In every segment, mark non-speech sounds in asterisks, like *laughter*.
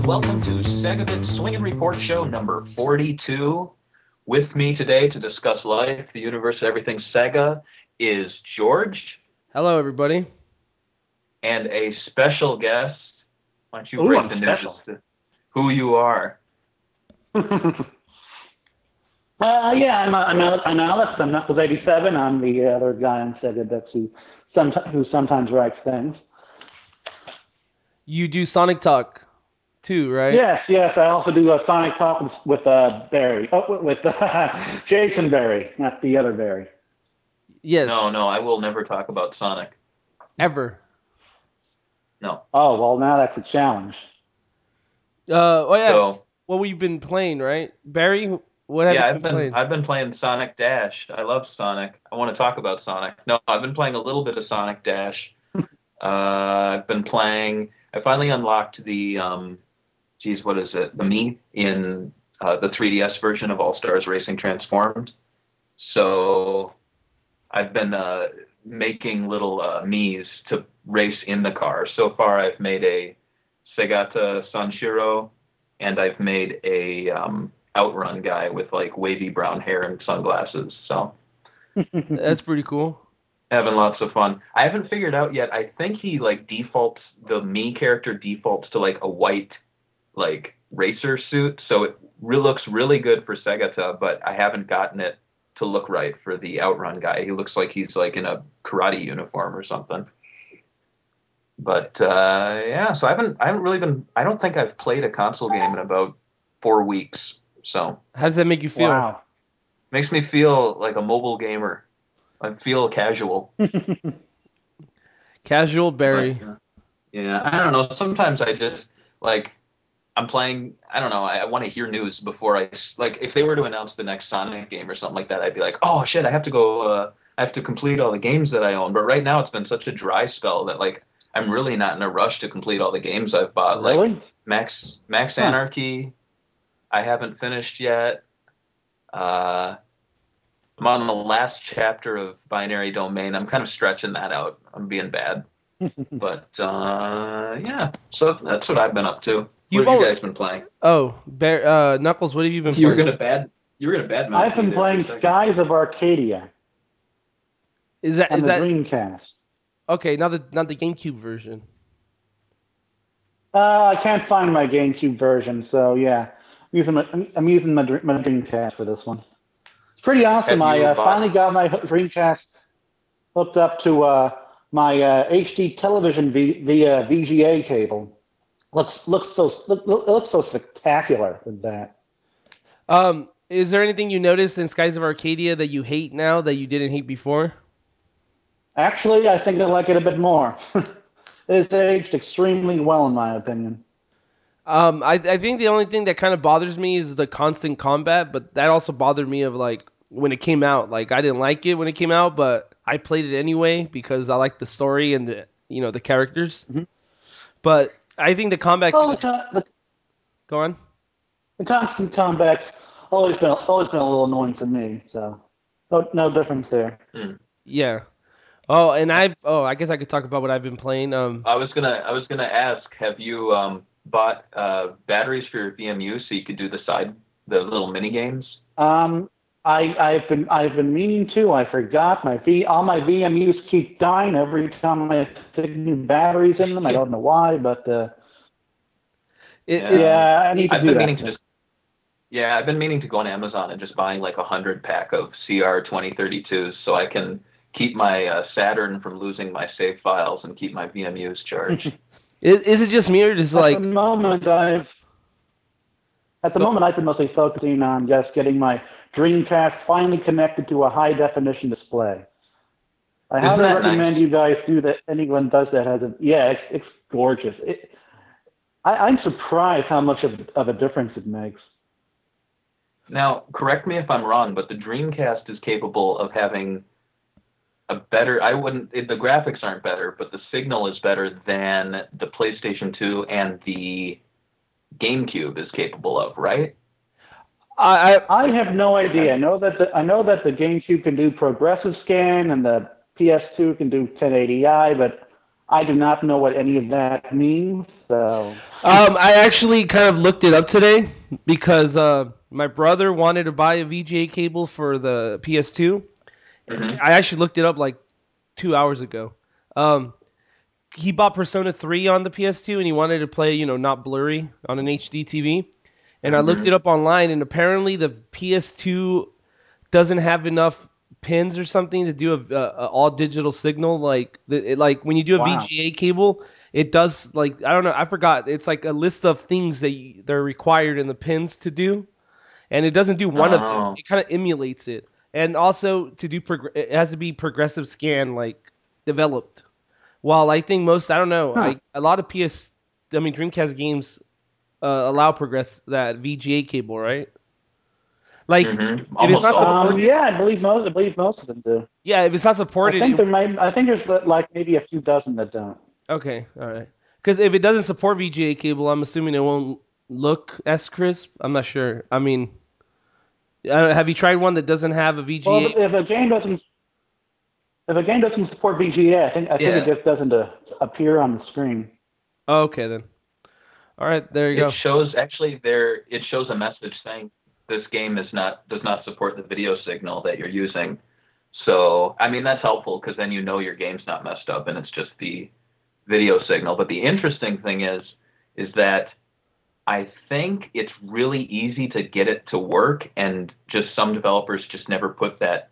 Hello and welcome to Segabit Swingin' Report Show number 42. With me today to discuss life, the universe, everything Sega is George Hello, everybody. and a special guest. Why don't you Ooh, break I'm the news special. as *laughs* who you are? *laughs* Uh, yeah, I'm, I'm, Al- I'm Alex. I'm Knuckles 87. I'm the other guy on Sega that's who, sometimes, who sometimes writes things. You do Sonic Talk too, right? Yes, yes. I also do a Sonic Talk with, with uh, Barry. Oh, with, with *laughs* Jason Barry, not the other Barry. Yes. No, no, I will never talk about Sonic. Ever. No. Oh, well, now that's a challenge. Uh, oh yeah. So- what we've been playing, right? Barry, what have yeah, you I've been been playing? I've been playing Sonic Dash. I love Sonic. I want to talk about Sonic. No, I've been playing a little bit of Sonic Dash. *laughs* uh, I've been playing. I finally unlocked the um, geez, what is it? The me in uh, the 3DS version of All Stars Racing Transformed. So I've been uh, making little uh, me's to race in the car. So far, I've made a Segata Sanshiro, and I've made a um, outrun guy with like wavy brown hair and sunglasses. So *laughs* That's pretty cool. having lots of fun. I haven't figured out yet. I think he like defaults the me character defaults to like a white like racer suit, so it re- looks really good for Segata, but I haven't gotten it to look right for the outrun guy. He looks like he's like in a karate uniform or something. But uh, yeah, so I haven't I haven't really been I don't think I've played a console game in about four weeks. So How does that make you feel? Wow. makes me feel like a mobile gamer. I feel casual. *laughs* Casual Barry. But, uh, yeah, I don't know. Sometimes I just like I'm playing. I don't know. I, I want to hear news before I like. If they were to announce the next Sonic game or something like that, I'd be like, oh shit, I have to go. Uh, I have to complete all the games that I own. But right now, it's been such a dry spell that like I'm really not in a rush to complete all the games I've bought. Like? Max Max Huh. Anarchy, I haven't finished yet. Uh, I'm on the last chapter of Binary Domain. I'm kind of stretching that out. I'm being bad. *laughs* But uh, yeah, so that's what I've been up to. You've what have you guys been playing? Oh, Bear, uh, Knuckles, what have you been You were playing? gonna bad. You were gonna bad. mood. I've been playing Skies of Arcadia Is that on is the that Dreamcast. okay? Not the not the GameCube version. Uh, I can't find my GameCube version, so yeah, I'm using my, I'm- I'm using my, my Dreamcast for this one. It's pretty awesome. I uh, finally got my Dreamcast hooked up to uh, my uh, HD television via VGA cable. Looks looks so look, looks so spectacular with that. Um, is there anything you noticed in Skies of Arcadia that you hate now that you didn't hate before? Actually, I think I like it a bit more. *laughs* it's aged extremely well, in my opinion. Um, I I think the only thing that kind of bothers me is the constant combat, but that also bothered me of like when it came out. Like I didn't like it when it came out, but I played it anyway because I like the story and the you know the characters. Mhm. But I think the combat. Well, the, con- the, Go on. the constant combat's always been always been a little annoying for me. So no no difference there. Yeah. Oh, and I've oh I guess I could talk about what I've been playing. Um, I was gonna. I was gonna ask. Have you um, bought uh, batteries for your VMU so you could do the side, the little mini games? Um, I, I've been I've been meaning to. I forgot my V. All my VMUs keep dying every time I stick new batteries in them. I don't know why, but uh, it, Yeah. it- yeah, I need to I've do been that. meaning to just. Yeah, I've been meaning to go on Amazon and just buying like a hundred pack of CR twenty thirty twos so I can keep my uh, Saturn from losing my save files and keep my VMUs charged. *laughs* is, is it just me or just at like the moment, I've at the Go- moment I've been mostly focusing on just getting my Dreamcast finally connected to a high definition display. I Isn't highly recommend nice? you guys do that. Anyone does that has a yeah, it's, it's gorgeous. It, I, I'm surprised how much of, of a difference it makes. Now, correct me if I'm wrong, but the Dreamcast is capable of having a better. I wouldn't. It, the graphics aren't better, but the signal is better than the PlayStation 2 and the GameCube is capable of, right? I, I I have no idea. I know that the, I know that the GameCube can do progressive scan and the PS2 can do 1080i, but I do not know what any of that means. So Um, I actually kind of looked it up today because uh, my brother wanted to buy a VGA cable for the PS2. Mhm. I actually looked it up like two hours ago. Um, he bought Persona 3 on the PS2 and he wanted to play, you know, not blurry on an HD TV. And I looked it up online and apparently the PS2 doesn't have enough pins or something to do a, a, a all digital signal. Like, the, it, like when you do a Wow. VGA cable, it does like I don't know. I forgot. It's like a list of things that you, they're required in the pins to do, and it doesn't do one of them. Oh. It kind of emulates it, and also to do prog- it has to be progressive scan like developed. While I think most I don't know, Huh. I, a lot of PS, I mean Dreamcast games allow progress that VGA cable, right? Like Mhm. it's not all. supposed- um, yeah, I believe most. I believe most of them do. yeah, if it's not I supported, think there might. I think there's like maybe a few dozen that don't. Okay, all right. Because if it doesn't support VGA cable, I'm assuming it won't look as crisp. I'm not sure. I mean, uh, have you tried one that doesn't have a VGA? Well, if, if a game doesn't, if a game doesn't support VGA, I think I think Yeah. it just doesn't uh, appear on the screen. oh, okay then. All right, there you It go. It shows actually there. It shows a message saying this game is not does not support the video signal that you're using. So I mean that's helpful because then you know your game's not messed up and it's just the video signal. But the interesting thing is is that I think it's really easy to get it to work and just some developers just never put that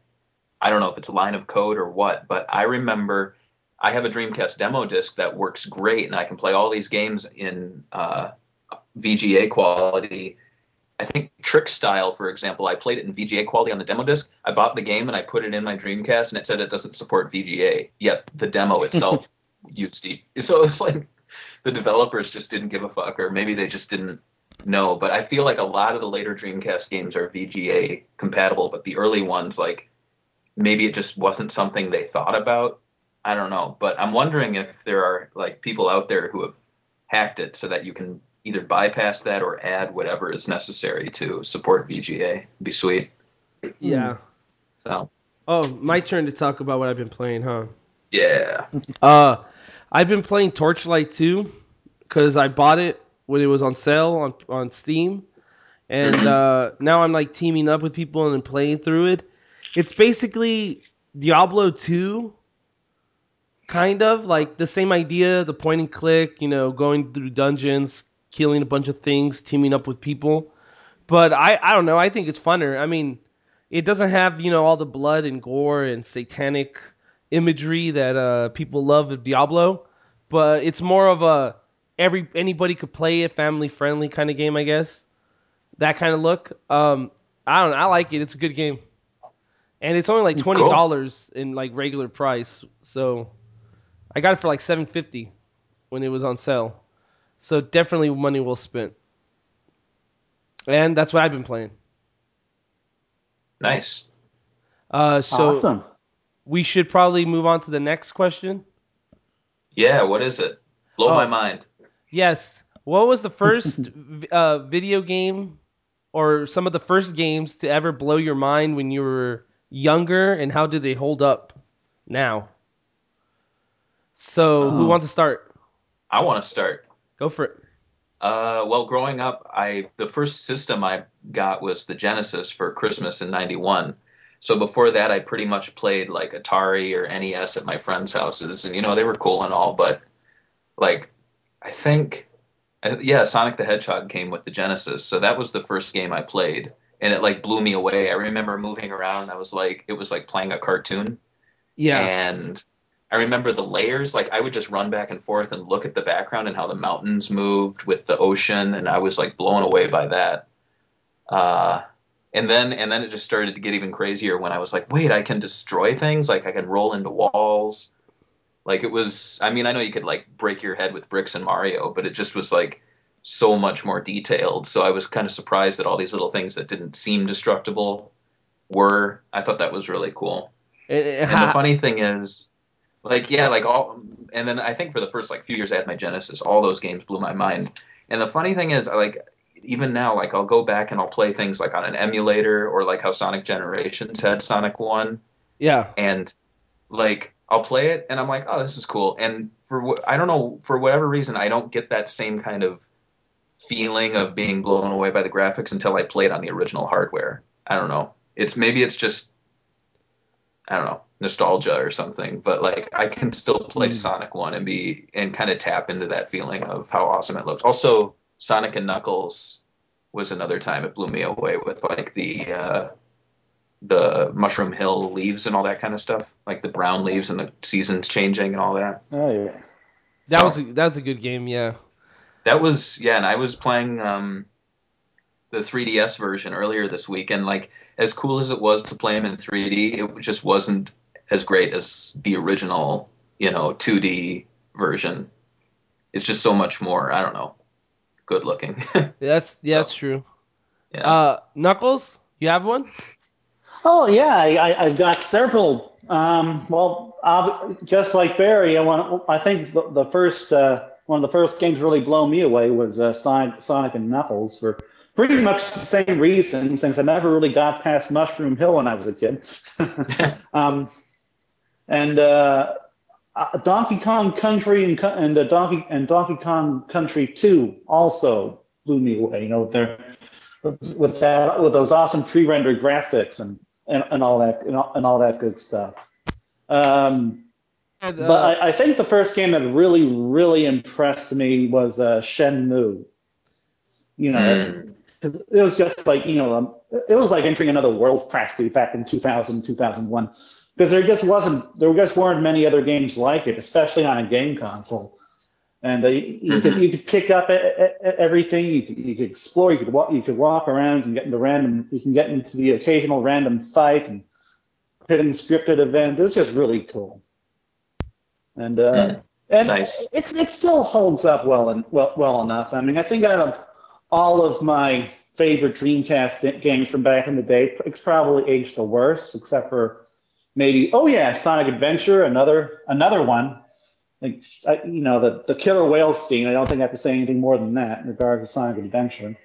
I don't know if it's a line of code or what, but I remember I have a Dreamcast demo disc that works great and I can play all these games in uh, VGA quality. I think Trick Style, for example, I played it in VGA quality on the demo disc. I bought the game and I put it in my Dreamcast, and it said it doesn't support VGA. Yet the demo *laughs* itself used the. So it's like the developers just didn't give a fuck, or maybe they just didn't know. But I feel like a lot of the later Dreamcast games are VGA compatible, but the early ones, like maybe it just wasn't something they thought about. I don't know, but I'm wondering if there are like people out there who have hacked it so that you can either bypass that or add whatever is necessary to support VGA. It'd be sweet. Yeah. So Oh, my turn to talk about what I've been playing, huh? yeah. Uh, I've been playing Torchlight 2 because I bought it when it was on sale on on Steam, and *clears throat* uh, now I'm like teaming up with people and playing through it. It's basically Diablo 2, kind of like the same idea, the point and click, you know, going through dungeons, killing a bunch of things, teaming up with people. But I I don't know, I think it's funner. I mean, it doesn't have you know all the blood and gore and satanic imagery that uh, people love of Diablo, but it's more of a every anybody could play it, family friendly kind of game, I guess. That kind of look. Um, I don't know. I like it. It's a good game, and it's only like twenty dollars in like regular price. So I got it for like seven fifty when it was on sale. So definitely money well spent. And that's what I've been playing. Nice. Uh, so awesome. we should probably move on to the next question. Yeah. What is it? Blow Oh. my mind. Yes. What was the *laughs* first uh, video game or some of the first games to ever blow your mind when you were younger, and how do they hold up now? So, who Oh. wants to start? I want to start. Go for it. Uh, well, growing up, I the first system I got was the Genesis for Christmas in '91. So before that, I pretty much played like Atari or NES at my friends' houses, and you know they were cool and all, but like I think, yeah, Sonic the Hedgehog came with the Genesis, so that was the first game I played, and it like blew me away. I remember moving around, and I was like, it was like playing a cartoon. Yeah. And I remember the layers, like I would just run back and forth and look at the background and how the mountains moved with the ocean, and I was like blown away by that. Uh, and then and then it just started to get even crazier when I was like, wait, I can destroy things, like I can roll into walls. Like it was, I mean, I know you could like break your head with bricks in Mario, but it just was like so much more detailed. So I was kind of surprised that all these little things that didn't seem destructible were. I thought that was really cool. And- and And the funny thing is, like, yeah, like all, and then I think for the first like few years I had my Genesis, all those games blew my mind. And the funny thing is, I like even now, like I'll go back and I'll play things like on an emulator or like how Sonic Generations had Sonic One, yeah. and like I'll play it and I'm like, oh, this is cool. And for what I don't know, for whatever reason, I don't get that same kind of feeling of being blown away by the graphics until I play it on the original hardware. I don't know. It's maybe it's just I don't know nostalgia or something, but like I can still play mm. Sonic One and be and kind of tap into that feeling of how awesome it looked. Also, Sonic and Knuckles was another time it blew me away with like the uh, the Mushroom Hill leaves and all that kind of stuff, like the brown leaves and the seasons changing and all that. Oh yeah, that so, was a, that was a good game. Yeah, that was yeah, and I was playing um, the 3DS version earlier this week, and like as cool as it was to play them in 3D, it just wasn't as great as the original, you know, 2D version. It's just so much more. I don't know, good looking. *laughs* that's yeah, so, that's true. Yeah. Uh, Knuckles, you have one? Oh yeah, I, I, have got several. Um, well, I'll, just like Barry, I want. I think the, the first uh, one of the first games really blow me away was uh, Sonic, Sonic and Knuckles for pretty much the same reason, since I never really got past Mushroom Hill when I was a kid. *laughs* um, and uh, uh, Donkey Kong Country and, and uh, Donkey and Donkey Kong Country 2 also blew me away. You know, with their with that with those awesome pre-rendered graphics and and, and all that and all, and all that good stuff. Um, and, uh, but I, I, think the first game that really really impressed me was uh, Shenmue. You know, because mm. it was just like you know, um, it was like entering another world practically back in 2000 2001 because there just wasn't there just weren't many other games like it, especially on a game console. And uh, you, you mm-hmm. could you could pick up everything. You could you could explore. You could walk. You could walk around. You can get into random. You can get into the occasional random fight and hidden scripted event. It was just really cool. And uh, mm. and nice. it's it still holds up well and well well enough. I mean, I think out of all of my favorite Dreamcast games from back in the day, it's probably aged the worst, except for maybe oh yeah, Sonic Adventure, another another one like I, you know the the killer whale scene. I don't think I have to say anything more than that in regards to Sonic Adventure.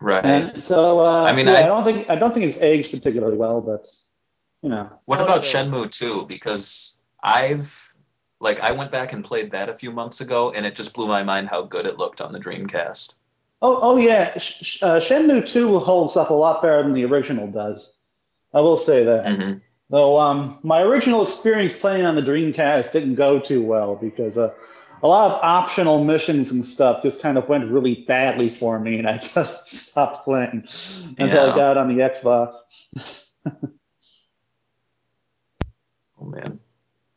Right. And so uh, I mean, yeah, I don't think I don't think it's aged particularly well, but you know. What about Shenmue 2? Because I've like I went back and played that a few months ago, and it just blew my mind how good it looked on the Dreamcast. Oh, oh yeah, uh, Shenmue 2 holds up a lot better than the original does. I will say that. Mm-hmm. Though um, my original experience playing on the Dreamcast didn't go too well because uh, a lot of optional missions and stuff just kind of went really badly for me, and I *laughs* just stopped playing until yeah. I got on the Xbox. oh man!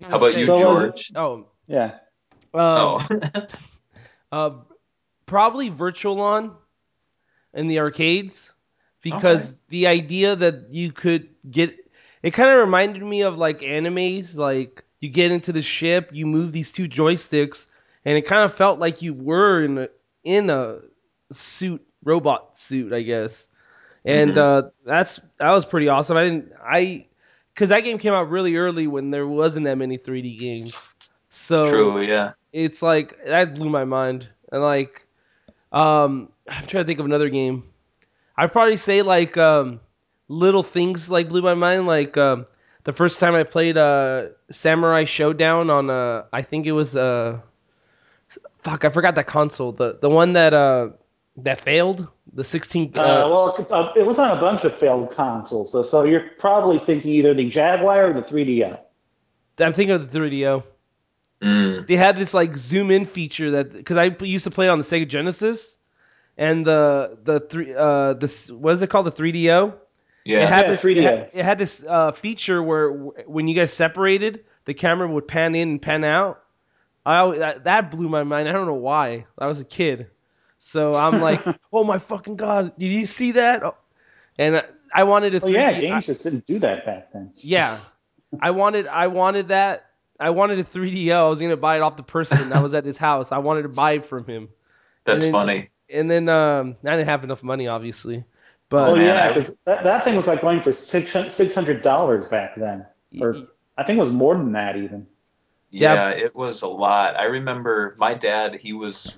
How about you, so, George? oh yeah. Um, oh. *laughs* uh, probably Virtual On in the arcades because okay. the idea that you could get it kind of reminded me of like animes, like you get into the ship, you move these two joysticks, and it kind of felt like you were in a, in a suit, robot suit, I guess. And mm-hmm. uh, that's that was pretty awesome. I didn't I because that game came out really early when there wasn't that many 3D games. So true, yeah. It's like that blew my mind, and like, um, I'm trying to think of another game. I'd probably say like um, little things like blew my mind. Like um, the first time I played uh, Samurai Showdown on uh, I think it was uh, fuck, I forgot that console. The the one that uh that failed. The 16. Uh, uh, well, uh, it was on a bunch of failed consoles, so, so you're probably thinking either the Jaguar or the 3DO. I'm thinking of the 3DO. Mm. They had this like zoom in feature that because I used to play it on the Sega Genesis, and the the three uh this what is it called the 3DO? Yeah, it had yeah, this. It had, it had this uh, feature where when you guys separated, the camera would pan in and pan out. I that, that blew my mind. I don't know why. I was a kid, so I'm *laughs* like, oh my fucking god! Did you see that? Oh. And I wanted to. Well, yeah, games just didn't do that back then. Yeah, I wanted. I wanted that. I wanted a 3DO. I was gonna buy it off the person that was at his house. I wanted to buy it from him. That's and then, funny. And then um, I didn't have enough money, obviously. But oh yeah, because that, that thing was like going for six hundred dollars back then, or I think it was more than that even. Yeah, it was a lot. I remember my dad; he was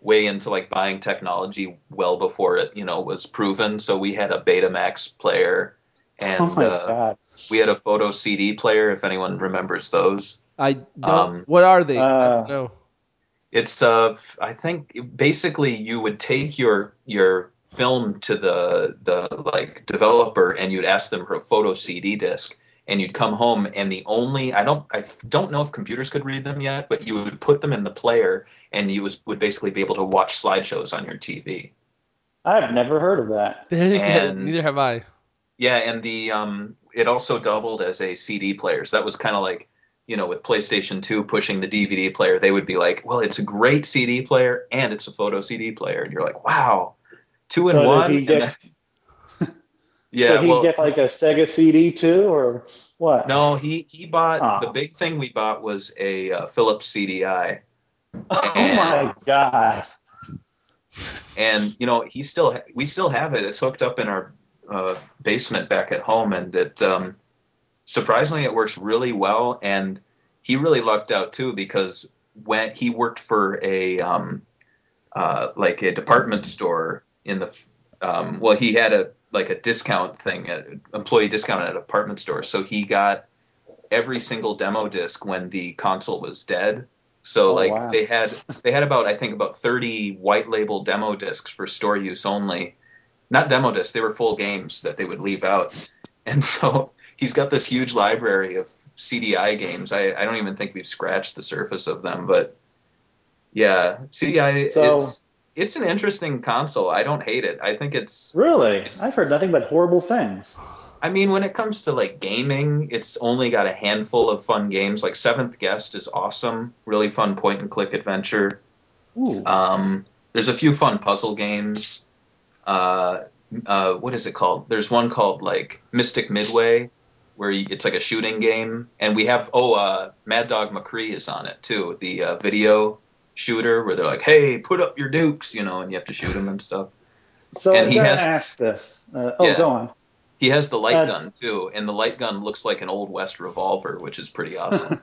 way into like buying technology well before it, you know, was proven. So we had a Betamax player, and oh uh, we had a photo CD player. If anyone remembers those, I don't. Um, what are they? I uh, don't know. it's uh, I think basically you would take your your film to the the like developer and you'd ask them for a photo CD disc and you'd come home and the only I don't I don't know if computers could read them yet, but you would put them in the player and you was, would basically be able to watch slideshows on your TV. I've never heard of that. *laughs* and- Neither have I. Yeah, and the um, it also doubled as a CD player. So that was kind of like, you know, with PlayStation 2 pushing the DVD player, they would be like, well, it's a great CD player and it's a photo CD player, and you're like, wow, two and So one. he And get- then- *laughs* yeah, so he well, get like a Sega CD too, or what? no, he he bought Ah. the big thing we bought was a uh, Philips CDI, Oh my god. and you know he still ha- we still have it. It's hooked up in our uh, basement back at home, and it um, surprisingly it works really well. And he really lucked out too because when he worked for a um, uh, like a department store in the um, well he had a like a discount thing, an employee discount at a department store, so he got every single demo disc when the console was dead. So Oh, like wow. they had they had about I think about 30 white label demo discs for store use only. Not demo discs, they were full games that they would leave out. And so he's got this huge library of CDI games. I, I don't even think we've scratched the surface of them, but yeah, CDI So- it's it's an interesting console. I don't hate it. I think it's Really? It's- I've heard nothing but horrible things. I mean, when it comes to like gaming, it's only got a handful of fun games. Like Seventh Guest is awesome, really fun point and click adventure. Ooh. Um, there's a few fun puzzle games. Uh, uh, what is it called? There's one called like Mystic Midway, where you, it's like a shooting game, and we have oh, uh, Mad Dog McCree is on it too, the uh, video shooter where they're like, hey, put up your dukes, you know, and you have to shoot them and stuff. so and I he has- ask this. Uh, oh, Yeah. go on. He has the light Uh, gun too, and the light gun looks like an old west revolver, which is pretty *laughs* awesome.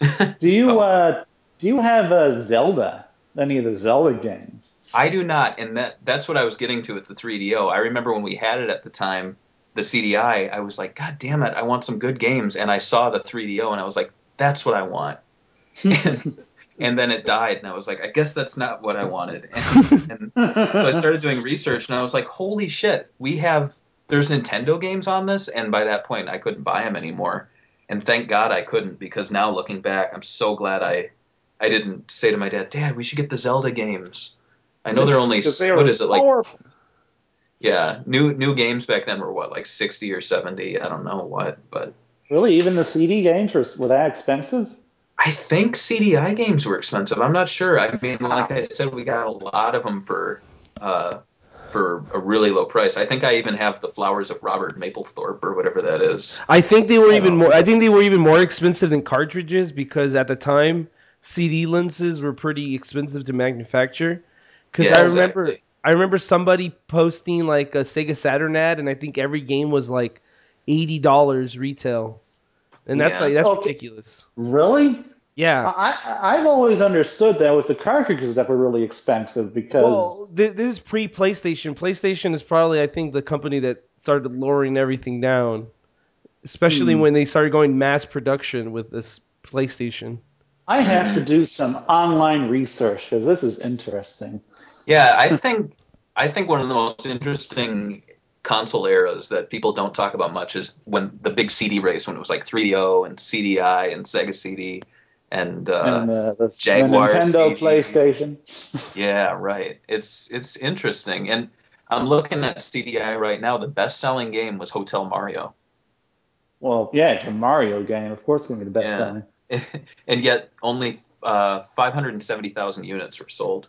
*laughs* Do you *laughs* So- uh, do you have uh, Zelda? Any of the Zelda games? I do not, and that that's what I was getting to with the 3DO. I remember when we had it at the time, the CDI. I was like, God damn it, I want some good games, and I saw the 3DO, and I was like, that's what I want. and, and then it died, and I was like, I guess that's not what I wanted. *laughs* And, and so I started doing research, and I was like, holy shit, we have there's Nintendo games on this, and by that point, I couldn't buy them anymore. And thank God I couldn't, because now looking back, I'm so glad I I didn't say to my dad, Dad, we should get the Zelda games. I know they're only they what were is it like? horrible. Yeah, new new games back then were what like sixty or seventy. I don't know what, but Really, even the CD games were, were that expensive? I think CDI games were expensive. I'm not sure. I mean, like I said, we got a lot of them for uh, for a really low price. I think I even have the Flowers of Robert Mapplethorpe or whatever that is. I think they were even don't more. I think they were even more expensive than cartridges because at the time CD lenses were pretty expensive to manufacture. Because Yeah, I remember, exactly. I remember somebody posting like a Sega Saturn ad, and I think every game was like eighty dollars retail, and that's Yeah. like that's Okay. ridiculous. Really? Yeah. I, I I've always understood that it was the cartridges that were really expensive because Well, thi- this is pre PlayStation. PlayStation is probably, I think, the company that started lowering everything down, especially Hmm. when they started going mass production with this PlayStation. I have to do some online research because this is interesting. Yeah, I think I think one of the most interesting console eras that people don't talk about much is when the big CD race when it was like 3DO and CDI and Sega CD and uh, and uh, Jaguar Nintendo CD. PlayStation. *laughs* Yeah, right. It's it's interesting, and I'm looking at CDI right now. The best-selling game was Hotel Mario, Well, yeah, it's a Mario game. Of course, it's going to be the best Yeah. selling. *laughs* and yet only uh, 570,000 units were sold.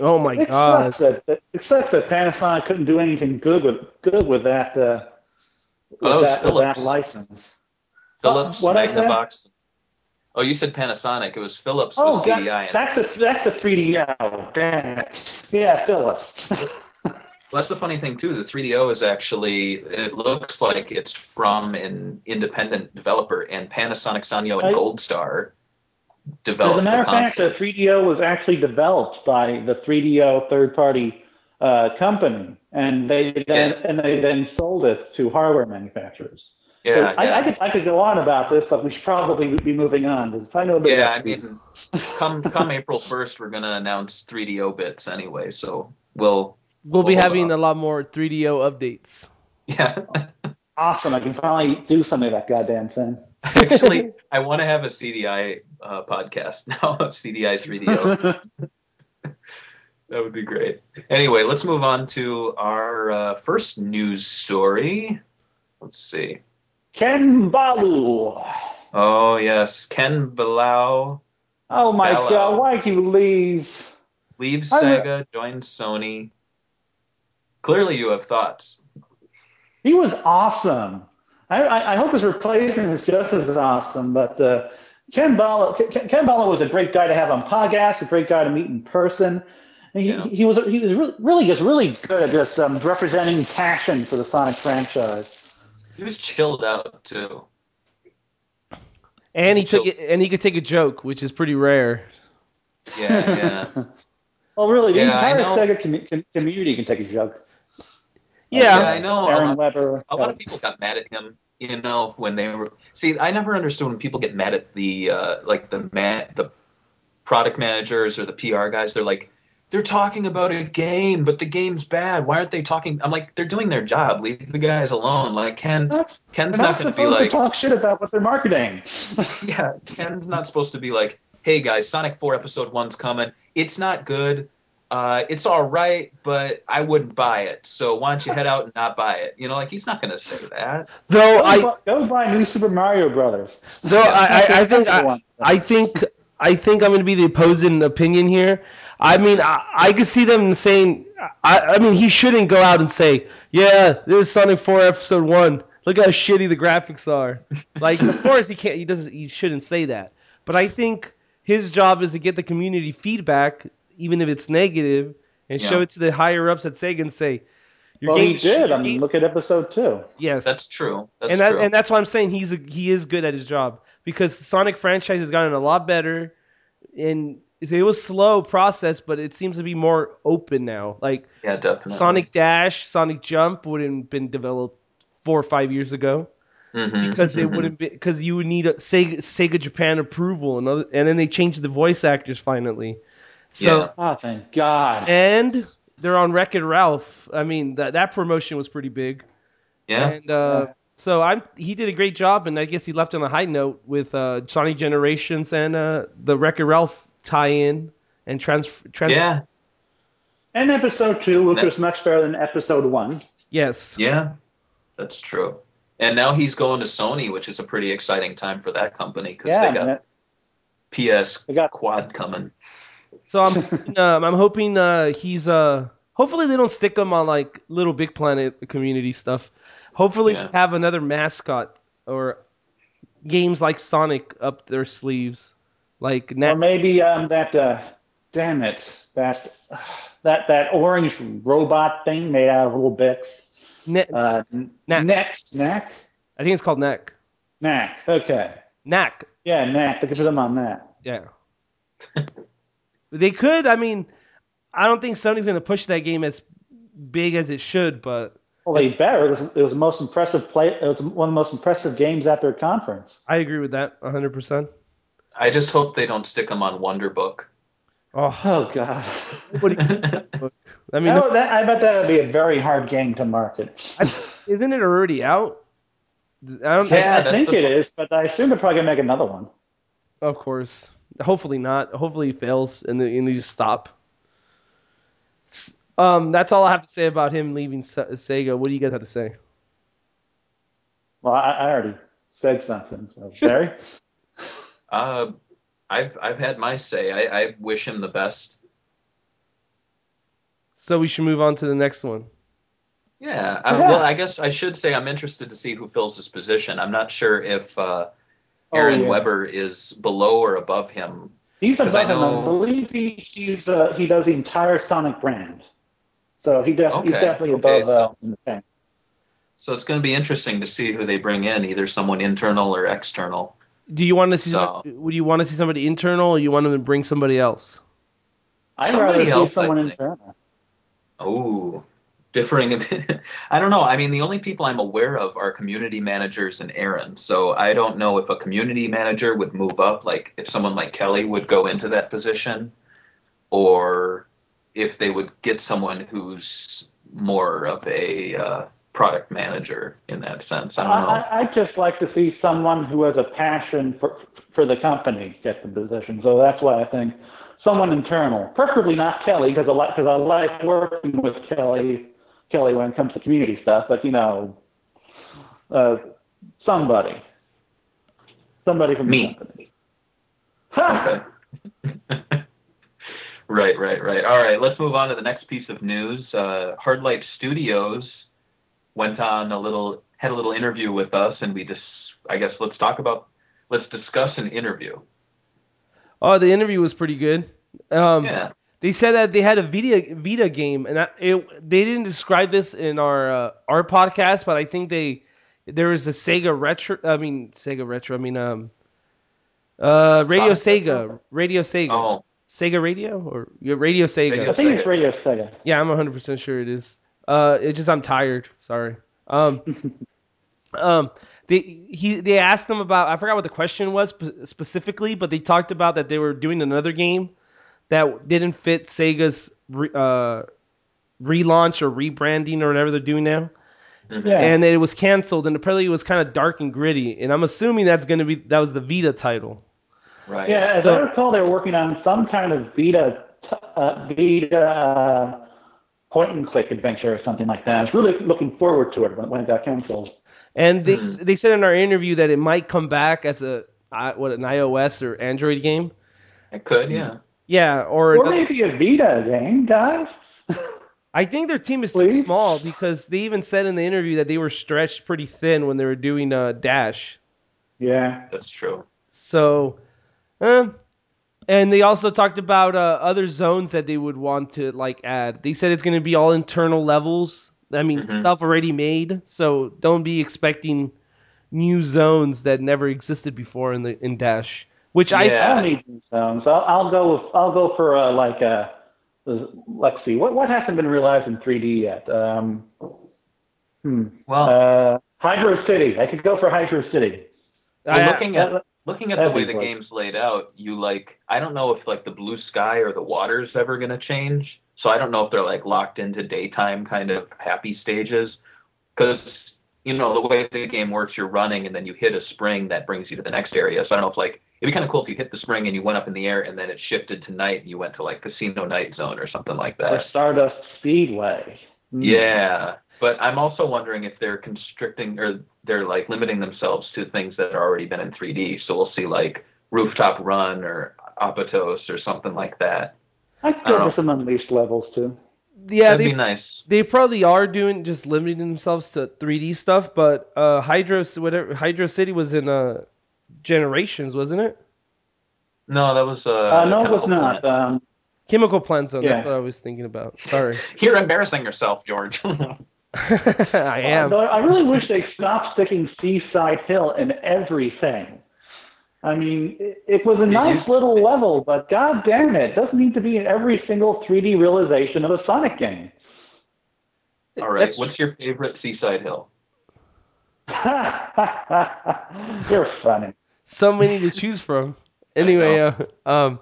Oh my It god! sucks that it sucks that Panasonic couldn't do anything good with good with that uh, with, Oh, that that, with that license. Philips, what'd I say? Magnavox. Oh, you said Panasonic. It was Philips Oh, with that- CDI. that's a that's a 3DO. Damn it. Yeah, Philips. *laughs* Well, that's the funny thing too. The 3DO is actually it looks like it's from an independent developer, and Panasonic, Sanyo, and I- Gold Star As developed a matter of fact, the 3DO was actually developed by the 3DO third-party uh, company, and they then Yeah. and they then sold it to hardware manufacturers. Yeah, I, yeah. I could I could go on about this, but we should probably be moving on. 'cause I know yeah, I mean, come come April first, we're gonna announce 3DO bits anyway, so we'll We'll be having on. a lot more 3DO updates. yeah. *laughs* awesome. I can finally do something with that goddamn thing. Actually, *laughs* I want to have a CDI uh, podcast *laughs* now of CDI 3DO. that would be great. Anyway, let's move on to our uh, first news story. Let's see. Ken Balough. Oh yes, Ken Balough Oh my Hello. god, why'd you leave? leaves I re- Sega, joins Sony. Clearly, you have thoughts. He was awesome. I, I, I hope his replacement is just as awesome. But uh, Ken Balough, Ken, Ken Balough was a great guy to have on podcasts, a great guy to meet in person. And he, Yeah. he was he was really, really just really good at just um, representing passion for the Sonic franchise. He was chilled out too. And he took it, and he could take a joke, which is pretty rare. Yeah, yeah. *laughs* Well, really, the Yeah, I entire. Sega commu- com- community can take a joke. Yeah, Yeah, I know. Aaron A lot- Webber. A lot of people got mad at him, you know, when they were. See, I never understood when people get mad at the uh, like the man, the product managers or the PR guys. They're like, they're talking about a game, but the game's bad. Why aren't they talking? I'm like, they're doing their job. Leave the guys alone. Like Ken, That's, Ken's not not going to be supposed like, to talk shit about what they're marketing. *laughs* yeah, Ken's not supposed to be like, hey guys, Sonic 4 Episode One's coming. It's not good. Uh, it's all right, but I wouldn't buy it. So why don't you head out and not buy it? You know, like he's not going to say that. though Go, I bu- go buy New Super Mario Brothers. though I, I, I think I. *laughs* I think I think I'm going to be the opposing opinion here. I mean, I, I could see them saying, I, I mean, he shouldn't go out and say, yeah, this is Sonic 4 Episode One. Look how shitty the graphics are. Like, of course he can't. He doesn't. He shouldn't say that. But I think his job is to get the community feedback, even if it's negative, and show it to the higher ups at Sega and say, your well, he did. I mean, game- look at episode two. yes, That's true. That's and that, true. and that's why I'm saying he's a, he is good at his job because Sonic franchise has gotten a lot better, and it was slow process, but it seems to be more open now. Like yeah, definitely. Sonic Dash, Sonic Jump wouldn't have been developed four or five years ago Mhm, because it mhm. wouldn't be because you would need a Sega, Sega Japan approval and other, and then they changed the voice actors finally. So Yeah. Oh, thank God. and they're on Wreck-It Ralph. I mean that that promotion was pretty big. Yeah. And uh, Yeah. so I'm he did a great job, and I guess he left on a high note with uh, Sonic Generations and uh, the Wreck-It Ralph tie-in and trans. trans- Yeah. And episode two, which That- was much better than episode one. Yes. Yeah. That's true. And now he's going to Sony, which is a pretty exciting time for that company because Yeah, they got that- PS they got Quad coming. So I'm um, I'm hoping uh, he's uh hopefully they don't stick him on like Little Big Planet community stuff. Hopefully Yeah. they have another mascot or games like Sonic up their sleeves. Like now. or maybe um, that. Uh, damn it, that that that orange robot thing made out of little bits. Ne- Uh, Knack. neck, neck, I think it's called Neck. knack. Okay, Knack. yeah, knack. Look for them on that. Yeah. *laughs* they could. I mean, I don't think Sony's going to push that game as big as it should, but Well, they better. It was, it was the most impressive play. It was one of the most impressive games at their conference. I agree with that 100%. I just hope they don't stick them on Wonder Book. Oh, Oh God. nobody can that book. I mean, oh, No, that, I bet that would be a very hard game to market. isn't it already out? I don't. Yeah, I that's think the- it is, but I assume they're probably gonna make another one. Of course. Hopefully not. Hopefully it fails and they, and they just stop. Um, that's all I have to say about him leaving Se- Sega. What do you guys have to say? Well, I, I already said something. So, *laughs* Barry. Uh, I've I've had my say. I, I wish him the best. So we should move on to the next one. Yeah. I, Yeah. Well, I guess I should say I'm interested to see who fills this position. I'm not sure if uh, Oh, Aaron yeah. Webber is below or above him. He's above I him. I know- believe he, he's uh, he does the entire Sonic brand. So he def- he's Okay, definitely okay, above so- uh, in the tank. So it's going to be interesting to see who they bring in, either someone internal or external. Do you want to see? So- Would you want to see somebody internal, or you want them to bring somebody else? I'd Somebody rather else, see I someone internal. Oh, differing opinion. *laughs* I don't know. I mean, the only people I'm aware of are community managers and Aaron. So I don't know if a community manager would move up, like if someone like Kelly would go into that position, or if they would get someone who's more of a uh, product manager in that sense. I don't know. I, I'd just like to see someone who has a passion for for the company get the position. So that's why I think someone internal, preferably not Kelly, because I like because I like working with Kelly Kelly when it comes to community stuff. But you know, uh, somebody, somebody from Me. the company. Ha! *laughs* Okay. right, right, right. All right, let's move on to the next piece of news. Uh, Life Studios went on a little, had a little interview with us, and we just, I guess, let's talk about, let's discuss an interview. Oh, the interview was pretty good. Um, Yeah. They said that they had a Vita Vita game, and I, it, they didn't describe this in our uh, our podcast, but I think they there was a Sega retro. I mean Sega retro. I mean um, uh, Radio Sonic Sega, Radio Sega, Oh, Sega Radio or yeah, Radio Sega. Radio I think it's Radio Sega. Yeah, I'm 100 percent sure it is. Uh, it's just I'm tired. Sorry. Um, *laughs* um, they he they asked them about I forgot what the question was specifically, but they talked about that they were doing another game that didn't fit Sega's re, uh, relaunch or rebranding or whatever they're doing now, mhm. Yeah. and it was canceled, and apparently it was kind of dark and gritty, and I'm assuming that's gonna be that was the Vita title. right. Yeah, as So- I recall, they were working on some kind of Vita, uh, Vita uh, point and click adventure or something like that. I was really looking forward to it when, when it got canceled. And they Hmm. they said in our interview that it might come back as a I- what an iOS or Android game. It could, yeah. Yeah, or, Or maybe a Vita game, guys. I think their team is too small because they even said in the interview that they were stretched pretty thin when they were doing uh, Dash. yeah. That's true. So, eh. and they also talked about uh, other zones that they would want to like add. They said it's going to be all internal levels. I mean, Mhm. stuff already made. So don't be expecting new zones that never existed before in the in Dash. Which I Yeah. I don't need these zones. I'll, I'll go with I'll go for uh, like a let's see what what hasn't been realized in 3D yet. Um, hmm. Well, Uh, Hydro City. I could go for Hydro City. well, looking at looking at the way the game's laid out, you like I don't know if like the blue sky or the water's ever gonna change. So I don't know if they're like locked into daytime kind of happy stages. Because you know the way the game works, you're running and then you hit a spring that brings you to the next area. So I don't know if like it'd be kind of cool if you hit the spring and you went up in the air and then it shifted to night and you went to like Casino Night Zone or something like or that. Stardust Speedway. Hmm. Yeah, but I'm also wondering if they're constricting or they're like limiting themselves to things that have already been in 3D. So we'll see like Rooftop Run or Apotos or something like that. I'd I don't go know. for some unleashed levels too. yeah That'd they be nice. they probably are doing just limiting themselves to 3D stuff. But uh, Hydro whatever Hydro City was in uh, Generations, wasn't it? No, that was uh, Uh, no, it was Chemical not. Planet. Um, Chemical Plant Zone. Yeah. That's what I was thinking about. Sorry, *laughs* You're embarrassing yourself, George. *laughs* *laughs* I am. Though I really wish they stopped sticking Seaside Hill in everything. I mean, it, it was a nice little level, but god damn it, it doesn't need to be in every single 3D realization of a Sonic game. All right, That's- what's your favorite Seaside Hill? You're funny. So many to choose from. *laughs* Anyway, uh, um,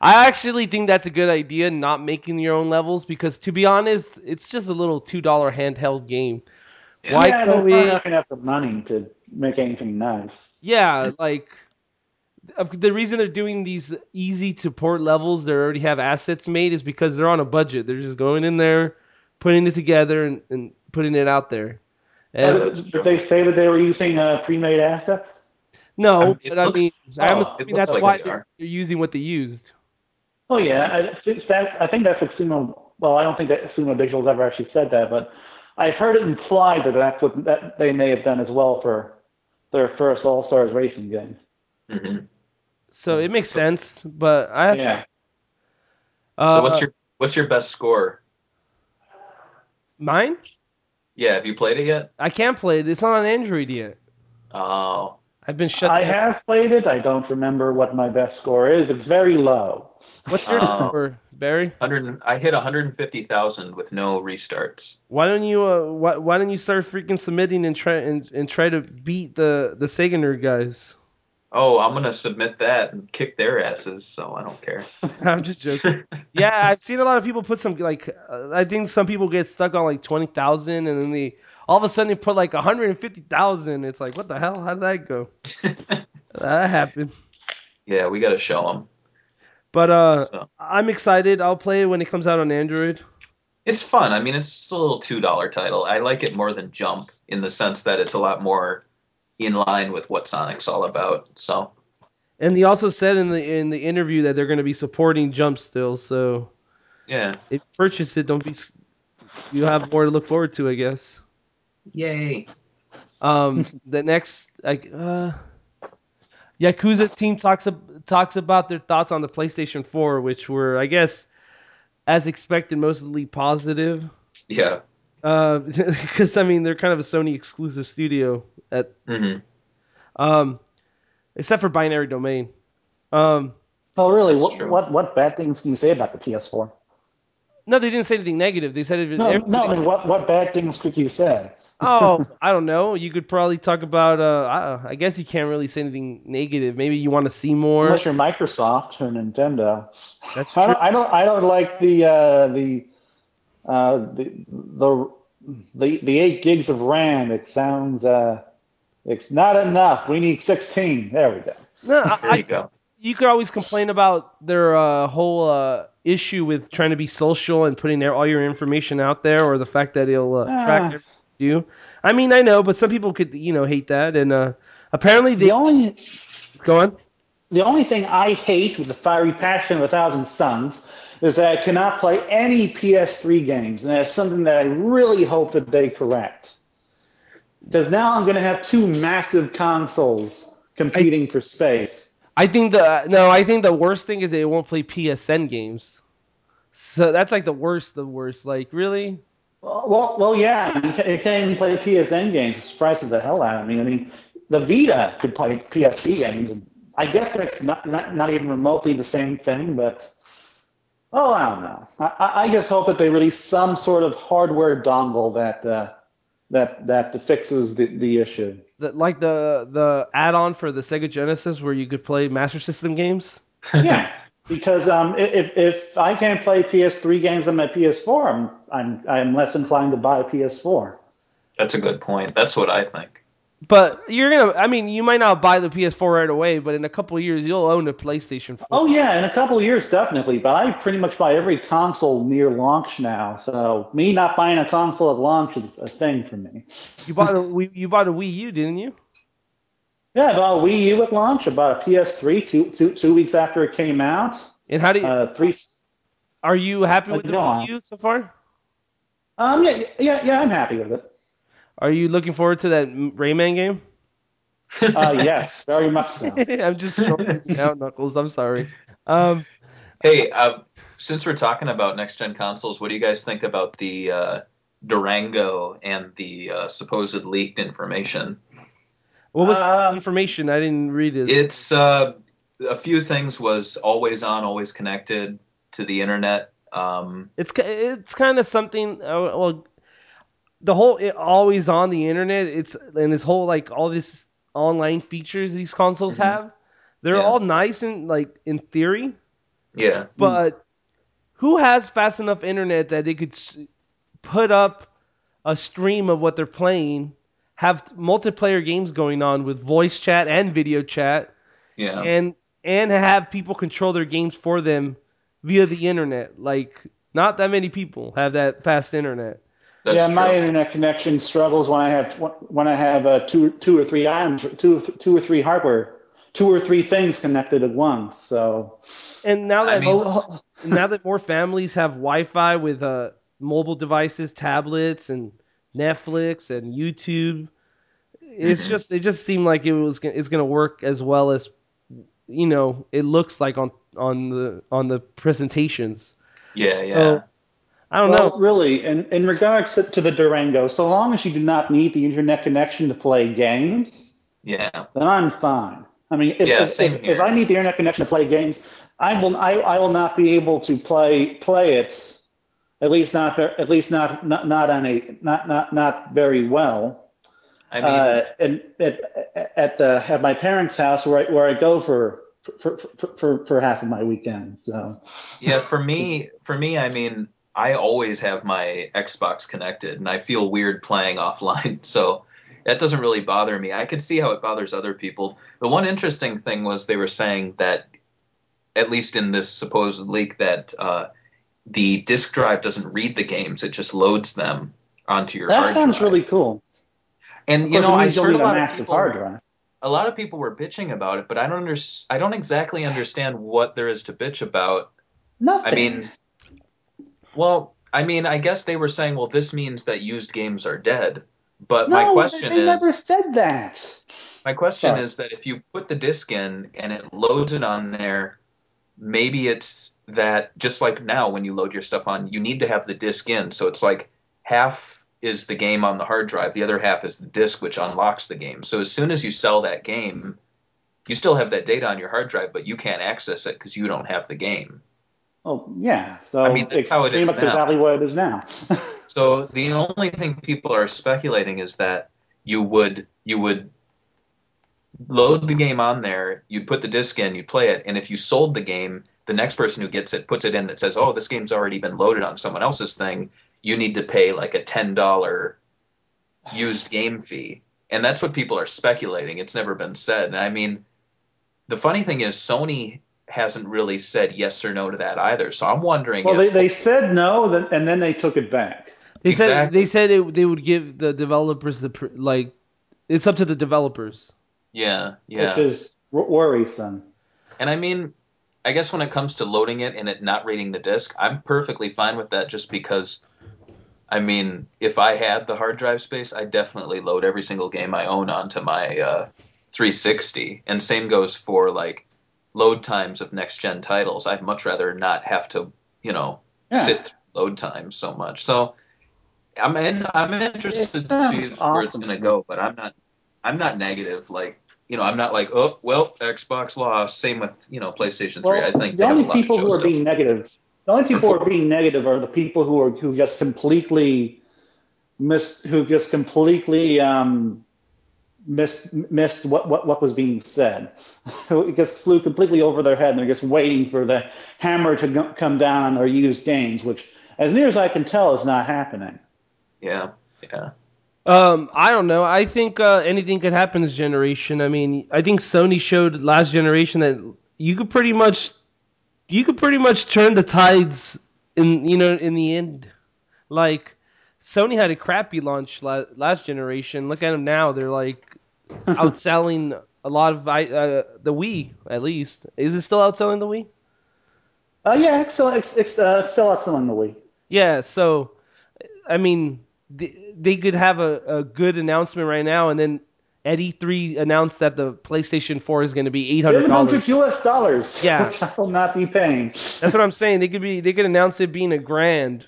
I actually think that's a good idea, not making your own levels, because to be honest, it's just a little two dollar handheld game. Why yeah, can't they're we? not going to have the money to make anything nice. Yeah, like the reason they're doing these easy to port levels, they already have assets made, is because they're on a budget. They're just going in there, putting it together, and, and putting it out there. And, Uh, did they say that they were using uh, pre-made assets? No, Um, it but I mean, oh, I'm assuming that's like why they they're, they're using what they used. Oh yeah, I, since that, I think that's what Sumo. Well, I don't think that Sumo Digital's ever actually said that, but I've heard it implied that that's what that they may have done as well for their first All Stars racing game. hmm So it makes sense, but I Yeah. uh, So what's your what's your best score? mine? Yeah, have you played it yet? I can't play it. It's not on Android yet. Oh, I've been shut. I down. have played it. I don't remember what my best score is. It's very low. What's your Um, score, Barry? 100. I hit 150,000 with no restarts. Why don't you uh why, why don't you start freaking submitting and try and, and try to beat the the Sega nerd guys? Oh, I'm gonna submit that and kick their asses. So I don't care. *laughs* I'm just joking. Yeah, I've seen a lot of people put some like uh, I think some people get stuck on like twenty thousand and then they all of a sudden they put like hundred and fifty thousand. It's like what the hell? How did that go? *laughs* that happened. yeah, we gotta show them. But uh, So. I'm excited. I'll play it when it comes out on Android. It's fun. I mean, it's just a little two dollar title. I like it more than Jump in the sense that it's a lot more in line with what Sonic's all about. So And they also said in the in the interview that they're going to be supporting Jump still. So yeah, if you purchase it, don't be. You have more to look forward to, I guess. Yay. Um, *laughs* the next, like, uh, Yakuza team talks ab- talks about their thoughts on the PlayStation 4, which were, I guess, as expected, mostly positive. Yeah. *laughs* Because I mean, they're kind of a Sony exclusive studio at, hmm um, except for Binary Domain. Um, Oh, really? What, true. what what bad things can you say about the PS4? no, they didn't say anything negative. They said it. No, no. I mean, what what bad things could you say? Oh, I don't know. You could probably talk about. Uh, I, I guess you can't really say anything negative. Maybe you want to see more. Unless you're Microsoft or Nintendo. That's I true. don't, I don't. I don't like the uh, the, uh, the the the the eight gigs of RAM. It sounds uh, it's not enough. We need 16. There we go. No, I, There I, you go. you could always complain about their uh, whole uh, issue with trying to be social and putting their, all your information out there, or the fact that it'll uh, Ah. track everything you do. I mean, I know, but some people could, you know, hate that, and uh, apparently they The only go on. the only thing I hate with the fiery passion of a thousand suns is that I cannot play any PS3 games, and that's something that I really hope that they correct. Because now I'm going to have two massive consoles competing for space. I think the no, I think the worst thing is they won't play PSN games. So that's like the worst, the worst. Like really, Well, well, yeah, you can't, can't even play PSN games. It surprises the hell out of me. I mean, the Vita could play PSP games. I guess that's not, not not even remotely the same thing, but oh, I don't know. I, I I just hope that they release some sort of hardware dongle that uh, that that fixes the, the issue. the, like the the add-on for the Sega Genesis where you could play Master System games. Yeah, *laughs* because um, if if I can't play PS3 games on my PS4, I'm I'm I'm less inclined to buy a PS4. That's a good point. That's what I think. But you're gonna, I mean, you might not buy the PS4 right away, but in a couple of years you'll own a PlayStation 4. Oh yeah, in a couple of years definitely. But I pretty much buy every console near launch now, so me not buying a console at launch is a thing for me. You bought a *laughs* you bought a Wii U, didn't you? Yeah, about a Wii U at launch, about a PS3 two, two, two weeks after it came out. And how do you, Uh, three. are you happy uh, with the go Wii. U so far? Um, yeah, yeah, yeah, I'm happy with it. Are you looking forward to that Rayman game? Uh, yes, very much so. *laughs* I'm just throwing you out, Knuckles. I'm sorry. Um, Hey, uh, since we're talking about next gen consoles, what do you guys think about the uh, Durango and the uh, supposed leaked information? What was the Uh, information? I didn't read it. It's uh, a few things was always on, always connected to the internet. Um, It's it's kind of something. Uh, well, the whole it, always on the internet. It's and this whole like all this online features these consoles Mhm. have. They're Yeah. all nice and like in theory, yeah, but who has fast enough internet that they could put up a stream of what they're playing, have multiplayer games going on with voice chat and video chat, yeah, and and have people control their games for them via the internet. Like not that many people have that fast internet. that's yeah, true. my internet connection struggles when I have when I have uh, two two or three items, two two or three hardware, two or three things connected at once. So And now I that mean- Oh, now that more families have Wi-Fi with uh, mobile devices, tablets, and Netflix and YouTube, it's *laughs* just it just seemed like it was gonna- it's going to work as well as you know it looks like on on the on the presentations. yeah, So, yeah, I don't well, know. really, in, in regards to, to the Durango, so long as you do not need the internet connection to play games, yeah. then I'm fine. I mean, if, Yeah, if, if, if I need the internet connection to play games, I will I, I will not be able to play play it, at least not at least not not not on a not not not very well. I mean, uh, and at, at the at my parents' house where I, where I go for for, for, for, for half of my weekends. So yeah, for me, *laughs* for me, I mean, I always have my Xbox connected, and I feel weird playing *laughs* offline. So that doesn't really bother me. I could see how it bothers other people. The one interesting thing was they were saying that, at least in this supposed leak, that uh, the disk drive doesn't read the games; it just loads them onto your. that sounds drive. really cool. And Of you know, I heard a lot of massive people. hard drive. A lot of people were bitching about it, but I don't under, I don't exactly understand what there is to bitch about. Nothing. I mean, well, I mean, I guess they were saying, well, this means that used games are dead. But no, my question they, they never said that. my question Sorry. is that if you put the disc in and it loads it on there, maybe it's that just like now when you load your stuff on, you need to have the disc in. So it's like half is the game on the hard drive, the other half is the disc, which unlocks the game. So as soon as you sell that game, you still have that data on your hard drive, but you can't access it because you don't have the game. Oh yeah. So I mean, that's it's how it pretty is much now. exactly what it is now. *laughs* So the only thing people are speculating is that you would you would load the game on there, you'd put the disc in, you'd play it, and if you sold the game, the next person who gets it puts it in that says, "Oh, this game's already been loaded on someone else's thing." You need to pay like a ten dollar used game fee, and that's what people are speculating. It's never been said, and I mean, the funny thing is Sony hasn't really said yes or no to that either. So I'm wondering well, they, if they said no, and then they took it back. They said they said it, they would give the developers the pr- like. It's up to the developers. Yeah, yeah. which is wor- worrisome. And I mean, I guess when it comes to loading it and it not reading the disk, I'm perfectly fine with that just because I mean, if I had the hard drive space, I'd definitely load every single game I own onto my uh, 360. And same goes for like load times of next gen titles. I'd much rather not have to, you know, Yeah. sit through load times so much. So I'm in, I'm interested to see sounds where it's going to go, but I'm not I'm not negative like you know, I'm not like, oh, well, Xbox lost. Same with, you know, PlayStation 3. Well, I think the they have a only people who are still. being negative, the only people who are being negative are the people who are who just completely miss, who just completely um, miss missed what, what what was being said. *laughs* it just flew completely over their head, and they're just waiting for the hammer to go- come down on their used games, which, as near as I can tell, is not happening. Yeah, yeah. Um, I don't know. I think uh, anything could happen this generation. I mean, I think Sony showed last generation that you could pretty much, you could pretty much turn the tides in you know in the end. Like Sony had a crappy launch la- last generation. Look at them now; they're like *laughs* outselling a lot of uh, the Wii. At least is it still outselling the Wii? Uh, yeah, Excel, ex, ex, uh, Excel Excel in the Wii. Yeah, so I mean, they, could have a, a good announcement right now, and then at E3 announced that the PlayStation 4 is going to be eight hundred dollars. U.S. dollars. Yeah. which *laughs* I will not be paying. That's what I'm saying. They could be they could announce it being a grand,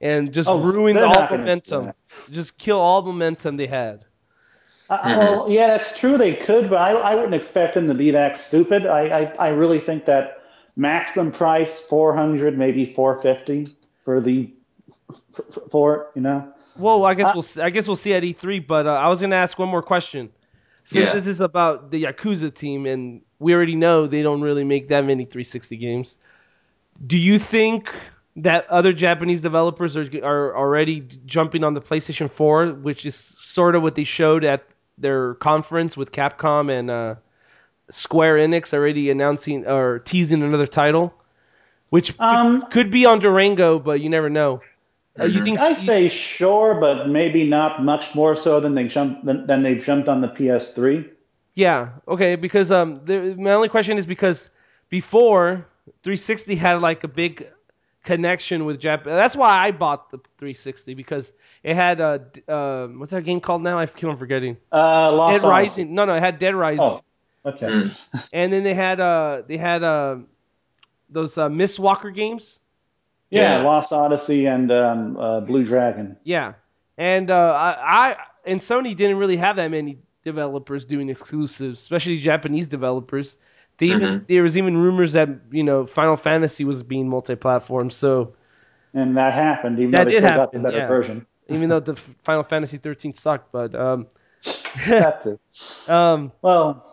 and just Oh, ruin all not gonna do momentum. Just kill all momentum they had. Uh, Well, yeah, that's true. They could, but I, I wouldn't expect them to be that stupid. I, I, I really think that maximum price four hundred, maybe four fifty for the for, for you know. Well, I guess Uh, we'll see, I guess we'll see at E3. But uh, I was going to ask one more question. Since Yeah. this is about the Yakuza team, and we already know they don't really make that many 360 games, do you think that other Japanese developers are are already jumping on the PlayStation 4, which is sort of what they showed at their conference with Capcom and uh, Square Enix already announcing or teasing another title, which Um, could be on Durango, but you never know. Uh, you Mhm. think I'd say sure, but maybe not much more so than they jumped than, than they've jumped on the PS3. Yeah, okay, because um, the, my only question is because before 360 had like a big connection with Japan. That's why I bought the 360 because it had uh, d- uh what's that game called now? I keep on forgetting. Uh, Lost Dead Odyssey. Rising. No, no, it had Dead Rising, Oh, okay. Mm. and then they had uh they had uh those uh, Mistwalker games. Yeah, Yeah. Lost Odyssey and um, uh, Blue Dragon. Yeah, and uh, I, I and Sony didn't really have that many developers doing exclusives, especially Japanese developers. They even, Mhm. there was even rumors that you know Final Fantasy was being multi-platform. So And that happened, even That though they did still got the happen, better yeah. version. even though the *laughs* Final Fantasy 13 sucked, but um, That's it. *laughs* um, Well,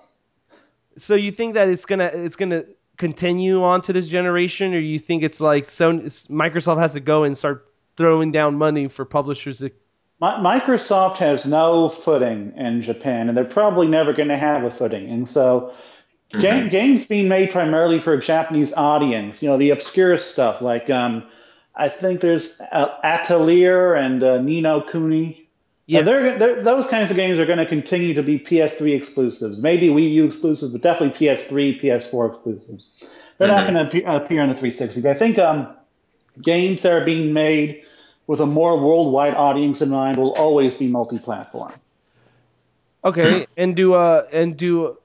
so you think that it's gonna it's gonna continue on to this generation, or you think it's like Sony, Microsoft has to go and start throwing down money for publishers that Microsoft has no footing in Japan, and they're probably never going to have a footing. And so, ga- Mhm. games being made primarily for a Japanese audience, you know, the obscure stuff like um, I think there's uh, Atelier and uh, Ni no Kuni. Yeah. They're, they're, those kinds of games are going to continue to be PS3 exclusives, maybe Wii U exclusives, but definitely PS3, PS4 exclusives. They're not Mhm. going to appear, on the 360. I think um, games that are being made with a more worldwide audience in mind will always be multi-platform. Okay, and do uh and do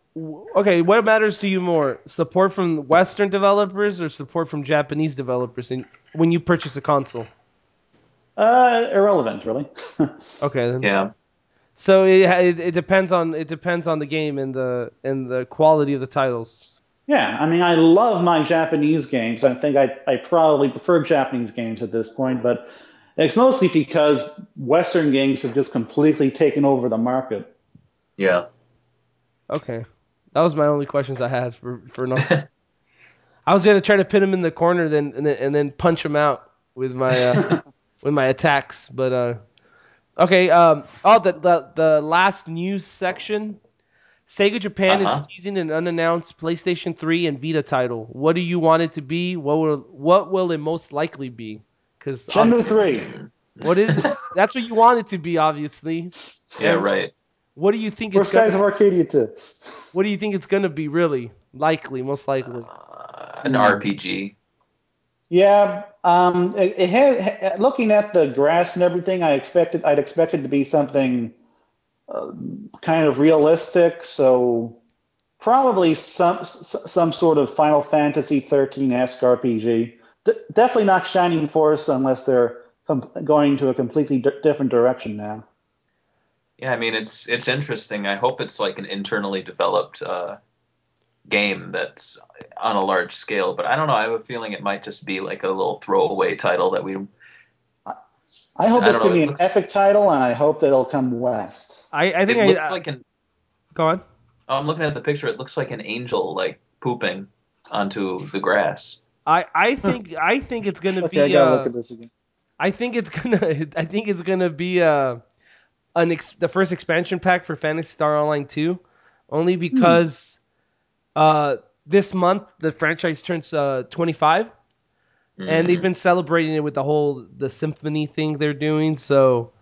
okay. What matters to you more, support from Western developers or support from Japanese developers in, when you purchase a console? Uh, irrelevant, really. *laughs* Okay, then. Yeah. So it, it it depends on it depends on the game and the and the quality of the titles. yeah, I mean, I love my Japanese games. I think I, I probably prefer Japanese games at this point, but it's mostly because Western games have just completely taken over the market. Yeah. Okay, that was my only questions I had for for no. *laughs* I was gonna try to pin him in the corner, then and then, and then punch him out with my uh, *laughs* with my attacks. But uh, okay. Um. Oh, the the the last news section. Sega Japan Uh-huh. is teasing an unannounced PlayStation 3 and Vita title. What do you want it to be? What will what will it most likely be? Because Shenmue 3. what is it? *laughs* That's what you want it to be, obviously. Yeah, right. What do you think Or it's Skies gonna, of Arcadia 2. What do you think it's gonna be? Really, likely, most likely. Uh, an RPG. Yeah, um, it, it had, looking at the grass and everything, I expected, I'd expected to be something uh, kind of realistic. So probably some some sort of Final Fantasy 13-esque RPG. D- definitely not Shining Force unless they're com- going to a completely d- different direction now. Yeah, I mean it's it's interesting. I hope it's like an internally developed uh, game that's on a large scale, but I don't know. I have a feeling it might just be like a little throwaway title that we. I hope I it's going to be it an looks- epic title, and I hope that it'll come west. I I think It I looks I- like an. go on. oh, I'm looking at the picture. It looks like an angel like pooping onto the grass. I I think I think it's gonna Okay, I be. gotta Uh, look at this again. I think it's gonna. *laughs* I think it's gonna be uh, an ex- the first expansion pack for Phantasy Star Online 2, only because uh, this month the franchise turns uh, 25, and they've Mhm. been celebrating it with the whole the symphony thing they're doing. So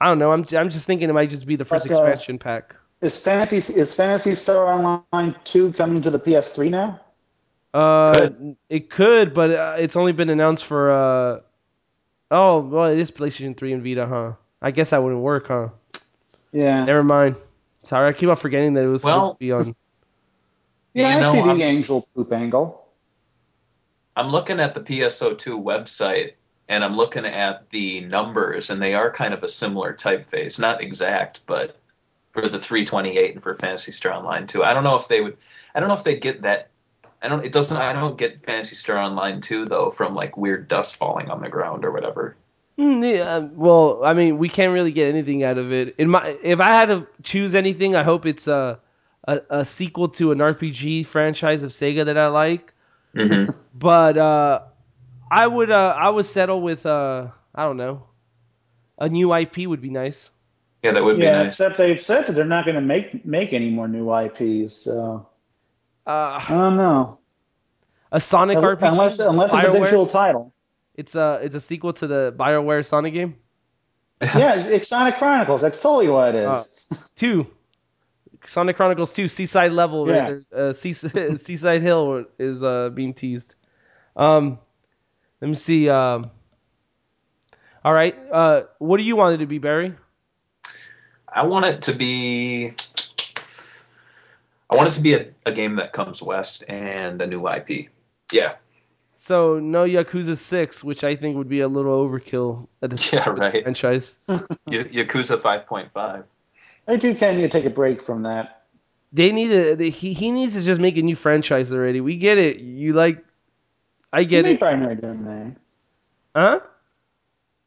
I don't know. I'm I'm just thinking it might just be the first But, uh, expansion pack. Is Phantasy is Phantasy Star Online 2 coming to the PS3 now? Uh, Could. it could, but uh, it's only been announced for. Uh, oh, well, it is PlayStation 3 and Vita, huh? I guess that wouldn't work, huh? Yeah. Never mind. Sorry, I keep on forgetting that it was Well- supposed to be on. Yeah, You I know, see the I'm- angel poop angle. I'm looking at the PSO2 website and I'm looking at the numbers, and they are kind of a similar typeface. Not exact, but for the 328 and for Phantasy Star Online 2. I don't know if they would. I don't know if they get that. I don't. It doesn't. I don't get Phantasy Star Online 2 though from like weird dust falling on the ground or whatever. Hmm, yeah, um, well, I mean, we can't really get anything out of it. In my, if I had to choose anything, I hope it's a, a a sequel to an RPG franchise of Sega that I like. Mm-hmm. But uh, I would uh, I would settle with uh, I don't know, a new IP would be nice. Yeah, that would be yeah, nice. except they've said that they're not going to make make any more new IPs. So Uh, I don't know. a Sonic RPG, unless unless it's a BioWare? digital title. It's a it's a sequel to the Bioware Sonic game. *laughs* yeah, it's Sonic Chronicles. That's totally what it is. Oh. Two. Sonic Chronicles 2 Seaside Level Yeah. right. Uh, Seaside, *laughs* Seaside Hill is uh, being teased. Um, let me see. Um, all right. Uh, what do you want it to be, Barry? I want it to be. I want it to be a, a game that comes west and a new IP. Yeah, So no Yakuza 6, which I think would be a little overkill at this *laughs* yeah, right. franchise. *laughs* Y- Yakuza 5.5. I do of need to take a break from that. They need to. They, he he needs to just make a new franchise already. We get it. You like. I get you it. made Binary Domain. Huh?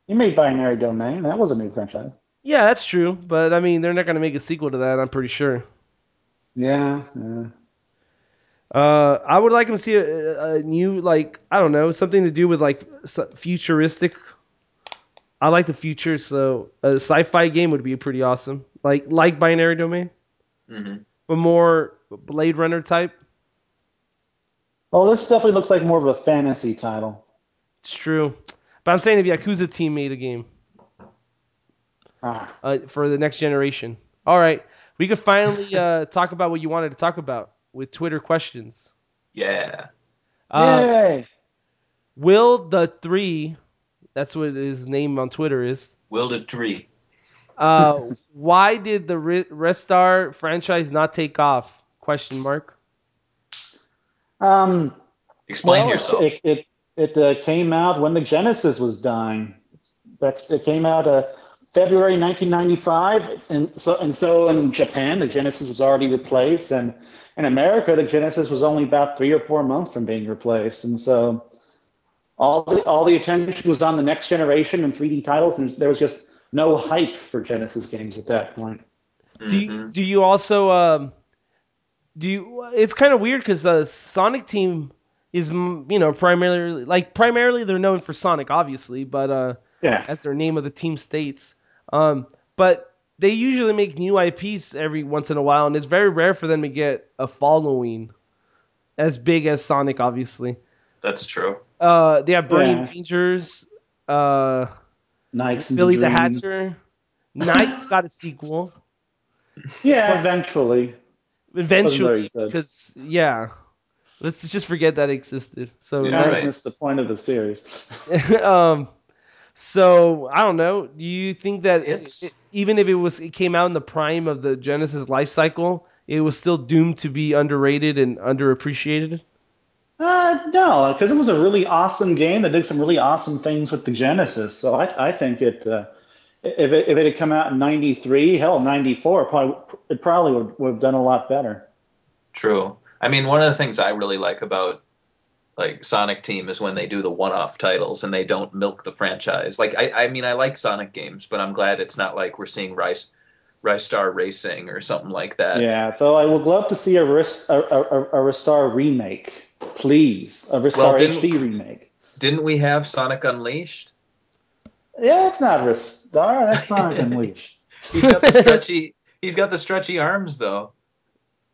You made Binary Domain. That was a new franchise. Yeah, that's true. But I mean, they're not gonna make a sequel to that. I'm pretty sure. Yeah. yeah. Uh, I would like him to see a, a new like I don't know something to do with like futuristic. I like the future, so a sci-fi game would be pretty awesome. Like like Binary Domain, hmm but more Blade Runner type. Well, this definitely looks like more of a fantasy title. It's true, but I'm saying if Yakuza team made a game Ah. uh, for the next generation. All right, we could finally *laughs* uh, talk about what you wanted to talk about with Twitter questions. Yeah. Uh, Yay! Will the three? That's what his name on Twitter is. Will the three. Uh, why did the Re- Ristar franchise not take off? Question mark. Um, Explain well, yourself. It it, it uh, came out when the Genesis was dying. That's it came out uh, February 1995, and so and so in Japan the Genesis was already replaced, and in America the Genesis was only about three or four months from being replaced, and so all the all the attention was on the next generation and 3D titles, and there was just no hype for Genesis games at that point. Do you, do you also um, do you? It's kind of weird because the Sonic team is you know primarily like primarily they're known for Sonic obviously, but uh, Yeah. as their name of the team states. Um, but they usually make new IPs every once in a while, and it's very rare for them to get a following as big as Sonic, obviously. That's true. Uh, they have Burning Yeah. Rangers, uh, Nights and Billy the Dreams. Hatcher. Knight's got a sequel *laughs* Yeah, eventually. eventually, because yeah, let's just forget that existed. So Yeah, Kind right. missed the point of the series. *laughs* um, so I don't know. Do you think that It's- it- even if it was it came out in the prime of the Genesis life cycle, it was still doomed to be underrated and underappreciated? Uh, no, because it was a really awesome game that did some really awesome things with the Genesis. So I, I think it, uh, if it, if it had come out in '93, hell, '94, probably it probably would, would have done a lot better. True. I mean, one of the things I really like about like Sonic Team is when they do the one-off titles and they don't milk the franchise. Like I, I mean, I like Sonic games, but I'm glad it's not like we're seeing Rice, Ristar Racing or something like that. Yeah, though I would love to see a, a, a, a Ristar remake, please, a Ristar Well, HD remake. Didn't we have Sonic Unleashed? Yeah, it's not Ristar, that's Sonic *laughs* Unleashed. He's got the stretchy. he's got the stretchy arms though.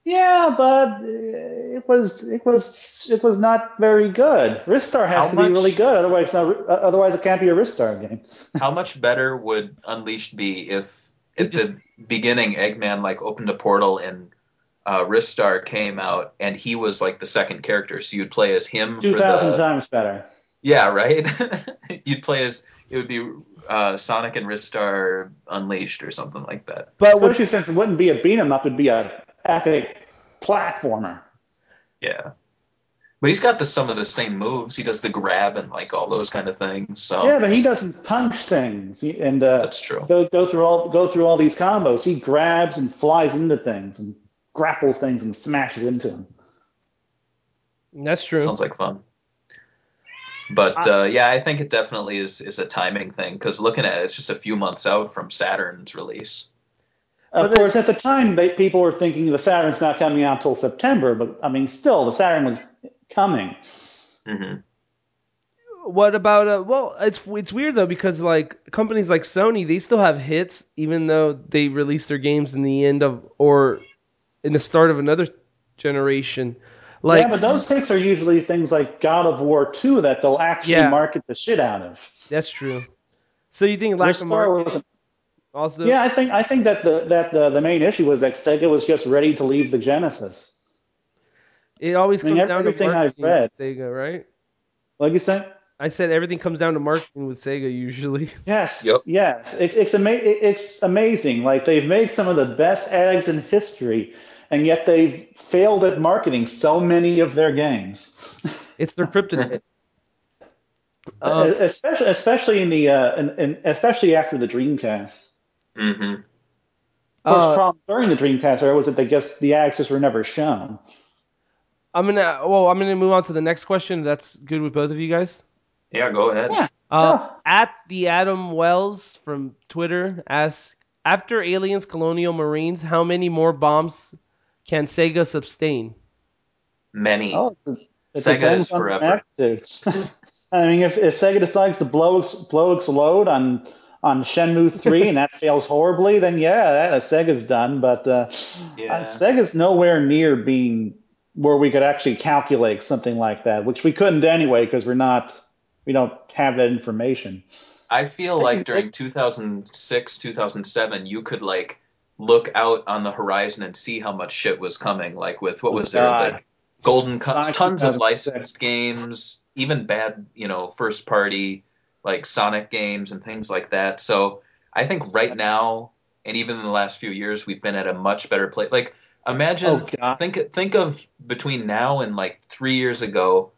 Yeah, but uh, it was it was it was not very good. Ristar has How to much- be really good, otherwise not, otherwise it can't be a Ristar game. *laughs* How much better would Unleashed be if at the beginning Eggman like opened a portal and uh, Ristar came out and he was like the second character, so you'd play as him Two thousand times better. yeah right. *laughs* you'd play as it would be uh, Sonic and Ristar Unleashed or something like that. But with, Especially since it wouldn't be a beat 'em up, it'd be a epic platformer. Yeah, but he's got the some of the same moves. He does the grab and like all those kind of things. So Yeah, but he doesn't punch things and uh, that's true. go go through all go through all these combos. He grabs and flies into things and grapples things and smashes into them. that's true. Sounds like fun. But uh, yeah, I think it definitely is is a timing thing because looking at it, it's just a few months out from Saturn's release. Of But course, at the time, they, people were thinking the Saturn's not coming out until September, but I mean, still, the Saturn was coming. hmm What about uh? Well, it's it's weird though because like companies like Sony, they still have hits even though they release their games in the end of or in the start of another generation. Like yeah, but those takes are usually things like God of War 2 that they'll actually Yeah. market the shit out of. that's true. So you think lack of Ristar marketing also? Yeah, I think I think that the that the, the main issue was that Sega was just ready to leave the Genesis. It always I mean, comes down to everything I've marketing read. with Sega, right? Like you said. I said everything comes down to marketing with Sega usually. *laughs* Yes. Yep. Yes. It's it's ama- it- it's amazing. Like they've made some of the best eggs in history, and yet they've failed at marketing so many of their games. It's their kryptonite. *laughs* Um, especially especially in the uh, in, in, especially after the Dreamcast. Mm-hmm. Of course, Uh, problem during the Dreamcast era was it that they guess the axes were never shown. I'm gonna well, I'm gonna move on to the next question. That's good with both of you guys. Yeah, go ahead. Yeah. Uh, Yeah. At the Adam Wells from Twitter asks, after Aliens, Colonial Marines, how many more bombs can Sega sustain? Many. Oh, it Sega depends is forever. *laughs* I mean, if, if Sega decides to blow ex- blow explode on on Shenmue *laughs* three and that fails horribly, then yeah, that, Sega's done. But uh, Yeah. uh, Sega's nowhere near being where we could actually calculate something like that, which we couldn't anyway because we're not we don't have that information. I feel It- like it- during 2006, 2007, you could like look out on the horizon and see how much shit was coming. Like with what Oh, was there, like Golden Sonic tons of licensed games, even bad, you know, first party like Sonic games and things like that. So I think right now, and even in the last few years, we've been at a much better place. Like imagine, Oh think think of between now and like three years ago,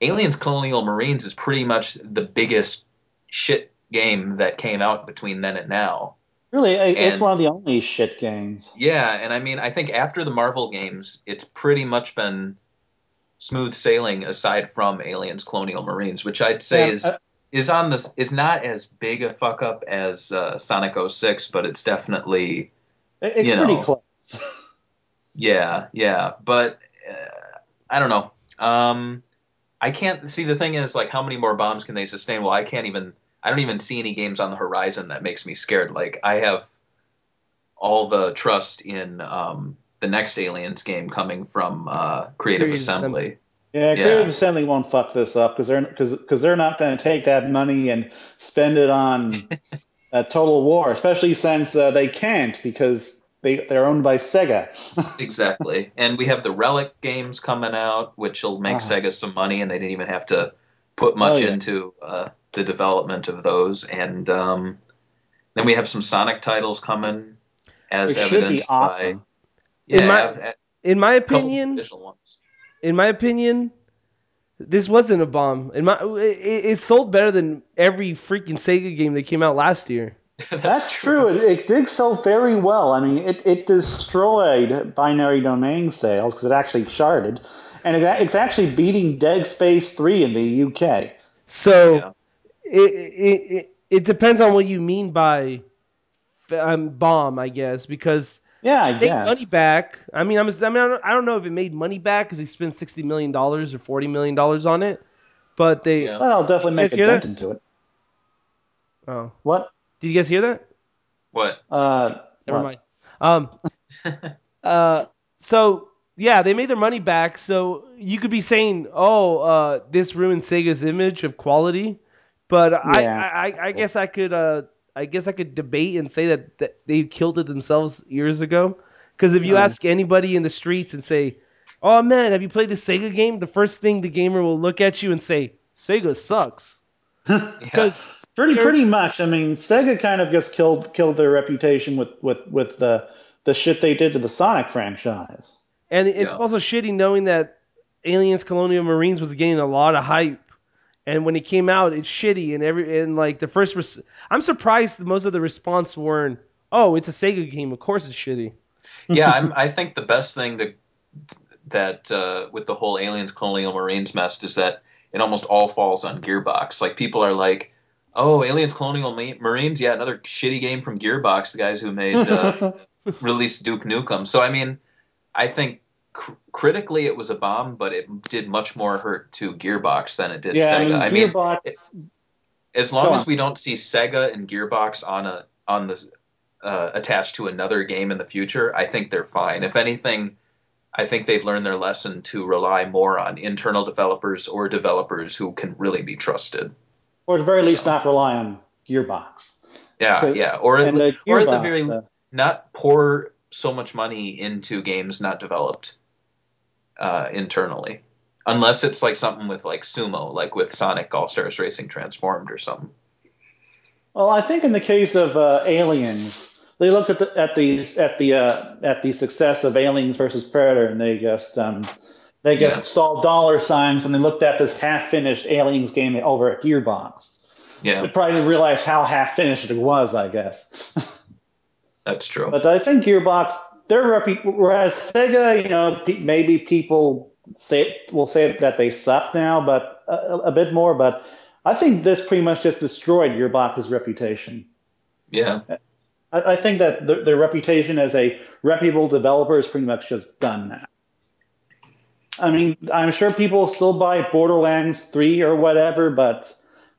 Aliens Colonial Marines is pretty much the biggest shit game that came out between then and now. Really, it- it's one of the only shit games. Yeah, and I mean, I think after the Marvel games, it's pretty much been smooth sailing aside from Aliens Colonial Marines, which I'd say Yeah, is uh, is on this is not as big a fuck up as uh, Sonic 06, but it's definitely It's you pretty know. close. *laughs* Yeah, yeah, but uh, I don't know. Um, I can't see the thing is like how many more bombs can they sustain? Well, I can't even. I don't even see any games on the horizon that makes me scared. Like I have all the trust in um, the next Aliens game coming from uh, Creative Creative Assembly. Yeah, Yeah. Creative Assembly won't fuck this up because they're because because they're not going to take that money and spend it on *laughs* uh, Total War, especially since uh, they can't because they they're owned by Sega. *laughs* Exactly, and we have the Relic games coming out, which will make Ah. Sega some money, and they didn't even have to put much Oh, yeah. into uh, the development of those. And um, then we have some Sonic titles coming, as It should be evidenced by yeah, In my- a- a In my opinion, ones. in my opinion, this wasn't a bomb. In my, it, it sold better than every freaking Sega game that came out last year. *laughs* That's true. It, it did sell very well. I mean, it, it destroyed binary domain sales because it actually charted, and it, it's actually beating Dead Space 3 in the UK. So Yeah. It, it it it depends on what you mean by um, bomb, I guess, because Yeah, I they guess. money back. I mean, I'm, I mean, I don't, I don't know if it made money back because they spent sixty million dollars or forty million dollars on it, but they. Yeah. Well, I'll definitely make a hear dent that? into it. Oh, What? did you guys hear that? What? Uh, Never what? mind. Um, *laughs* uh, so yeah, they made their money back. So you could be saying, "Oh, uh, this ruined Sega's image of quality," but I, Yeah. I, I, I guess I could, uh, I guess I could debate and say that, that they killed it themselves years ago. Because if you Yeah. ask anybody in the streets and say, "Oh man, have you played the Sega game?" the first thing the gamer will look at you and say, "Sega sucks." *laughs* Because Pretty pretty much. I mean, Sega kind of just killed killed their reputation with with with the the shit they did to the Sonic franchise. And it's Yeah. also shitty knowing that Aliens Colonial Marines was getting a lot of hype. And when it came out, it's shitty and every and like the first res- I'm surprised most of the response weren't, "Oh, it's a Sega game. Of course it's shitty." yeah, *laughs* I'm, I think the best thing that that uh, with the whole Aliens Colonial Marines mess is that it almost all falls on Gearbox. Like people are like, "Oh, Aliens Colonial Ma- Marines, yeah, another shitty game from Gearbox, the guys who made uh, *laughs* released Duke Nukem." So I mean, I think cr- critically it was a bomb, but it did much more hurt to Gearbox than it did yeah, Sega. I I mean, mean, Gearbox. as long as we don't see Sega and Gearbox on a on this uh, attached to another game in the future, I think they're fine. If anything, I think they've learned their lesson to rely more on internal developers or developers who can really be trusted. or at the very least, so. not rely on Gearbox. Yeah, yeah, or the or at the very uh, not pour so much money into games not developed uh, internally, unless it's like something with like Sumo, like with Sonic All Stars Racing Transformed or something. Well, I think in the case of uh, Aliens, they looked at the at the at the uh, at the success of Aliens versus Predator, and they just um, they just Yeah. saw dollar signs, and they looked at this half-finished Aliens game over at Gearbox. Yeah, They probably didn't realize how half-finished it was. I guess. *laughs* That's true. But I think Gearbox, their repu- whereas Sega, you know, pe- maybe people say will say that they suck now, but a, a bit more. But I think this pretty much just destroyed Gearbox's reputation. Yeah. I, I think that their, their reputation as a reputable developer is pretty much just done now. I mean, I'm sure people still buy Borderlands 3 or whatever, but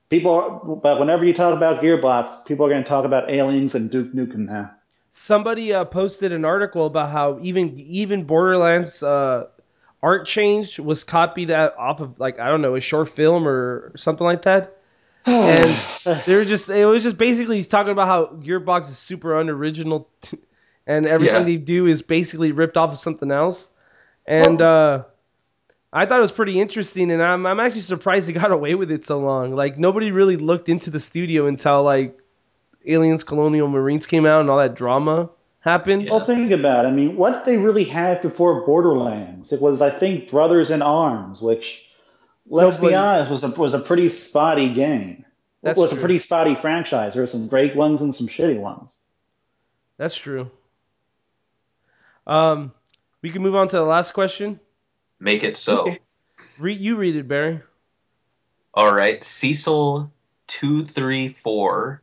people, but whenever you talk about Gearbox, people are going to talk about aliens and Duke Nukem now. Somebody uh, posted an article about how even even Borderlands uh, art change was copied off of like I don't know a short film or something like that. *sighs* and they were just it was just basically he's talking about how Gearbox is super unoriginal *laughs* and everything Yeah. they do is basically ripped off of something else. And uh I thought it was pretty interesting and I'm I'm actually surprised they got *laughs* away with it so long. Like nobody really looked into the studio until like Aliens Colonial Marines came out and all that drama happened. Yeah. Well, think about it. I mean, what did they really have before Borderlands? It was, I think, Brothers in Arms, which, let's Nobody- be honest, was a, was a pretty spotty game. That's it was true. a pretty spotty franchise. There were some great ones and some shitty ones. That's true. Um we can move on to the last question. Make it so. Okay. Re- you read it, Barry. All right. Cecil two three four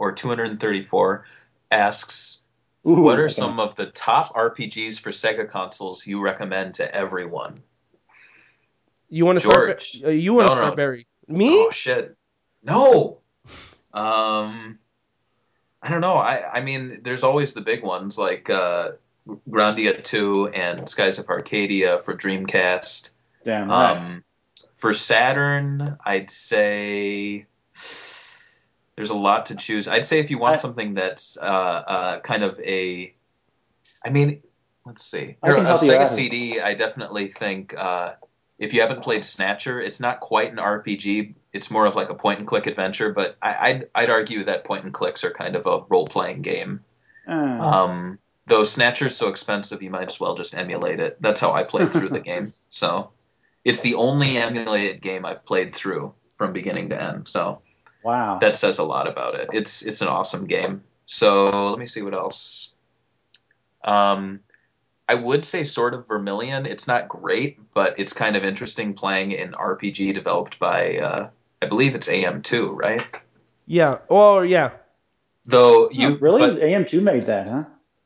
or two hundred and thirty four asks, Ooh, "What are okay. some of the top RPGs for Sega consoles you recommend to everyone?" You want to start? Uh, you want to No, start, no. Barry? Me? Oh shit. No. Um I don't know. I I mean there's always the big ones like uh Grandia 2 and Skies of Arcadia for Dreamcast. Damn right. Um for Saturn, I'd say there's a lot to choose. I'd say if you want I- something that's uh uh kind of a I mean, let's see. Here, a Sega. CD, I definitely think uh if you haven't played Snatcher, it's not quite an RPG. It's more of like a point and click adventure, but I, I'd I'd argue that point and clicks are kind of a role playing game. Uh, Um, though Snatcher's so expensive, you might as well just emulate it. That's how I played through the game. *laughs* So it's the only emulated game I've played through from beginning to end. So wow. that says a lot about it. It's it's an awesome game. So let me see what else. Um, I would say Sword of Vermilion. It's not great, but it's kind of interesting playing an RPG developed by uh, I believe it's AM2, right? Yeah. Oh, yeah. Though you Oh, really? but- AM2 made that, huh?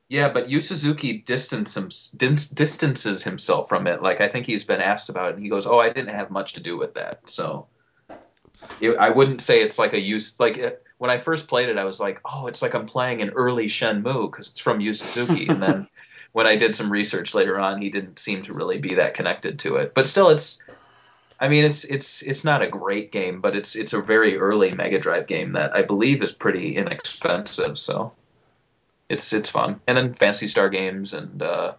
yeah, but Yu Suzuki distance him, distances himself from it. Like I think he's been asked about it, and he goes, "Oh, I didn't have much to do with that." So it, I wouldn't say it's like a use like it, when I first played it, I was like, "Oh, it's like I'm playing an early Shenmue because it's from Yu Suzuki." and then *laughs* when I did some research later on, he didn't seem to really be that connected to it. But still, it's I mean, it's it's it's not a great game, but it's it's a very early Mega Drive game that I believe is pretty inexpensive. So it's it's fun. And then Phantasy Star games and uh,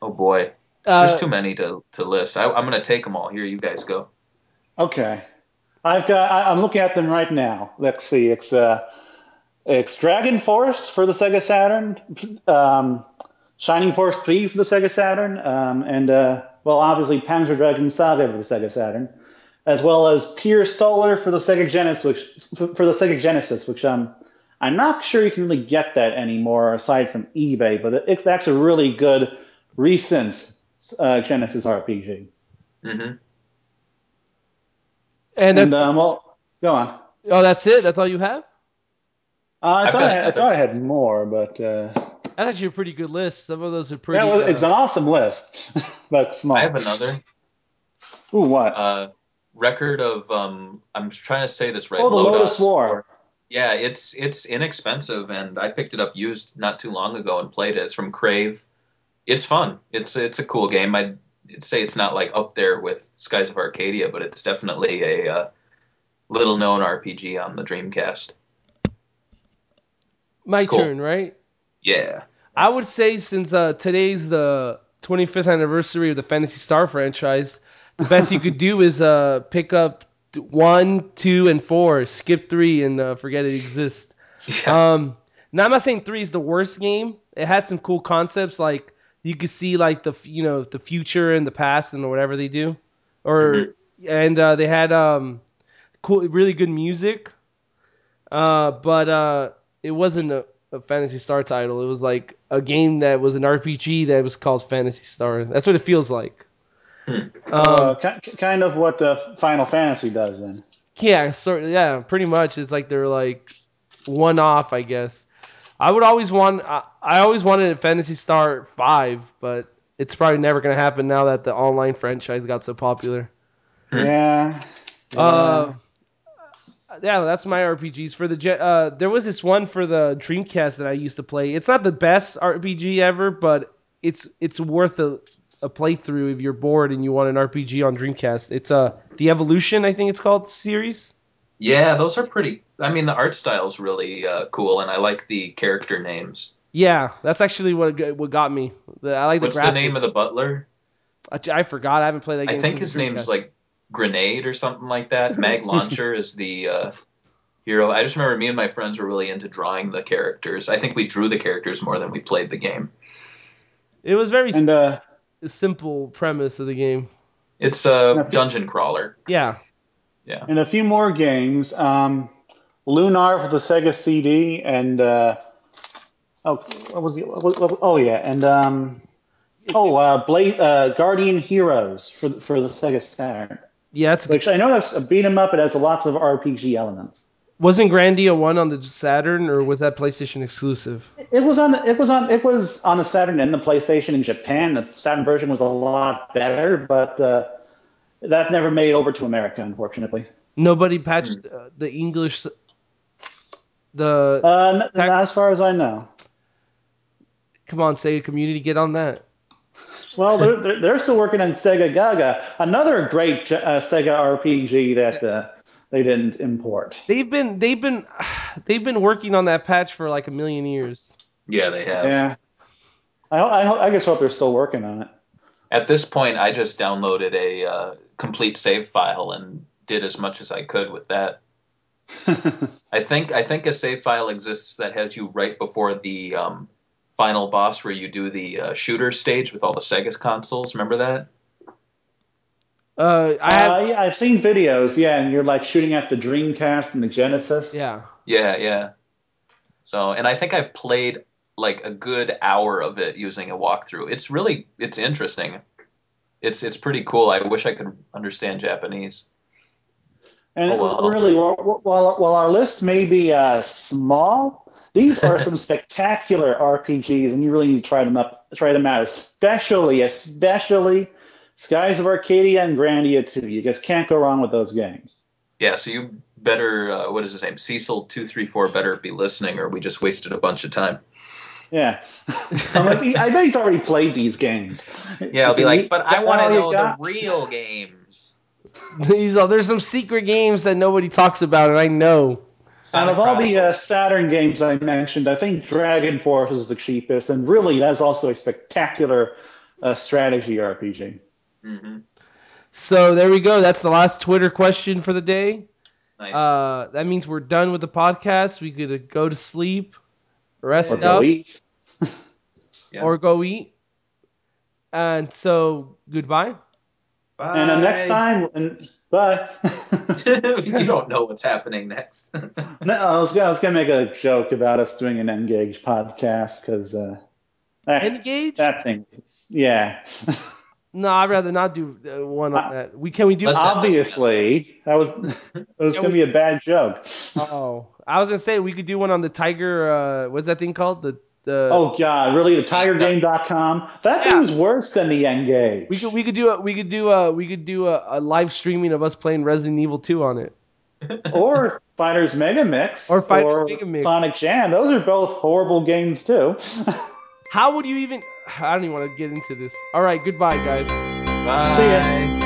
oh boy, Uh, there's too many to to list. I, I'm gonna take them all. Here, you guys go. Okay. I've got. I, I'm looking at them right now. Let's see. It's uh, it's Dragon Force for the Sega Saturn, um, Shining Force 3 for the Sega Saturn, um, and uh, well, obviously Panzer Dragoon Saga for the Sega Saturn, as well as Pier Solar for the Sega Genesis, which for the Sega Genesis, which um, I'm not sure you can really get that anymore aside from eBay, but it's actually a really good recent uh, Genesis RPG. hmm and And that's um, well, go on. oh, that's it. That's all you have. Uh, I, I've thought I, had, I thought I had more, but uh, That's actually a pretty good list. Some of those are pretty. yeah, well, it's uh, an awesome list, *laughs* but small. I have another Ooh, what? uh, record of. Um, I'm trying to say this right. oh, the Lodoss, War. or- Yeah, it's it's inexpensive, and I picked it up used not too long ago and played it. It's from Crave. It's fun. It's it's a cool game. I'd say it's not like up there with Skies of Arcadia, but it's definitely a uh, little known RPG on the Dreamcast. my cool. turn, right? Yeah. I would say since uh, today's the 25th anniversary of the Phantasy Star franchise, the best you could do *laughs* is uh, pick up one, two, and four, skip three, and uh, forget it exists. Yeah. Um, now I'm not saying three is the worst game. It had some cool concepts, like you could see like the you know the future and the past and whatever they do, or and uh, they had um cool, really good music. Uh, but uh, it wasn't a, a Phantasy Star title. It was like a game that was an RPG that was called Phantasy Star. That's what it feels like. Hmm. uh, Um, ki- kind of what uh, Final Fantasy does then. yeah, sort yeah, pretty much. It's like they're like one off, I guess. I would always want. I, I always wanted a Phantasy Star Five, but it's probably never gonna happen now that the online franchise got so popular. Hmm. Yeah. Uh, yeah, that's my RPGs for the. Je- Uh, there was this one for the Dreamcast that I used to play. It's not the best RPG ever, but it's it's worth a, a playthrough if you're bored and you want an RPG on Dreamcast. It's uh the Evolution, I think it's called series. Yeah, those are pretty. I mean, the art style's really uh, cool, and I like the character names. Yeah, that's actually what what got me. The, I like the What's graphics. the name of the butler? I, I forgot. I haven't played that game. I think his name's Dreamcast. like Grenade or something like that. Mag *laughs* Launcher is the uh, hero. I just remember me and my friends were really into drawing the characters. I think we drew the characters more than we played the game. It was very And uh, simple premise of the game. It's a dungeon crawler. Yeah, and a few more games. Um, Lunar for the Sega CD, and uh, oh, what was the? What, what, oh yeah, and um, oh, uh, Blade, uh, Guardian Heroes for the, for the Sega Saturn. yeah. It's Which I know that's a beat 'em up. It has lots of RPG elements. wasn't Grandia one on the Saturn or was that PlayStation exclusive? It was on the it was on it was on the Saturn and the PlayStation in Japan. The Saturn version was a lot better, but uh, that never made it over to America, unfortunately. Nobody patched uh, the English. The Uh, n- as far as I know. come on, Sega community, get on that. Well, *laughs* they're, they're, they're still working on Sega Gaga, another great uh, Sega RPG that uh, they didn't import. They've been they've been *sighs* they've been working on that patch for like a million years. Yeah, they have. Yeah, I, ho- I, ho- I just hope they're still working on it. At this point, I just downloaded a uh, complete save file and did as much as I could with that. *laughs* I think I think a save file exists that has you right before the um, final boss, where you do the uh, shooter stage with all the Sega consoles. Remember that? Uh, I have uh, yeah, I've seen videos. Yeah, and you're like shooting at the Dreamcast and the Genesis. yeah. Yeah, yeah. So, and I think I've played like a good hour of it using a walkthrough. It's really it's interesting. It's it's pretty cool. I wish I could understand Japanese. And Oh, wow. really, while, while, our list may be uh, small, these are some *laughs* spectacular RPGs, and you really need to try them up, try them out. Especially, especially Skies of Arcadia and Grandia 2. You just can't go wrong with those games. Yeah, so you better uh, what is his name? Cecil two three four better be listening, or we just wasted a bunch of time. Yeah, *laughs* Unless he, I bet he's already played these games. Yeah, I'll be like, but I want to all you know the real games. These are there's some secret games that nobody talks about, and I know. Out of all the uh, Saturn games I mentioned, I think Dragon Force is the cheapest, and really that's also a spectacular uh, strategy RPG. Mhm. So there we go. That's the last Twitter question for the day. Nice. Uh, that means we're done with the podcast. We could go to sleep, rest Or up, go eat. Yeah. *laughs* or go eat. And so goodbye. Bye. And uh, next time, and bye. *laughs* *laughs* you don't know what's happening next. no, I was, gonna, I was gonna make a joke about us doing an N-Gage podcast because uh, N-Gage? that thing, yeah. No, I'd rather not do uh, one on that. We can we do? Let's- Obviously, that was it was Yeah, gonna we- be a bad joke. oh, I was gonna say we could do one on the Tiger. Uh, what's that thing called? The the. Oh God, really? The TigerGame.com? That Yeah. thing was worse than the N-Gage. We could we could do a we could do a we could do a, a live streaming of us playing Resident Evil 2 on it. *laughs* or Fighters Mega Mix, Or Fighters Mega Mix. Sonic Jam. Those are both horrible games too. How would you even? I don't even want to get into this. All right, goodbye, guys. Bye. See ya.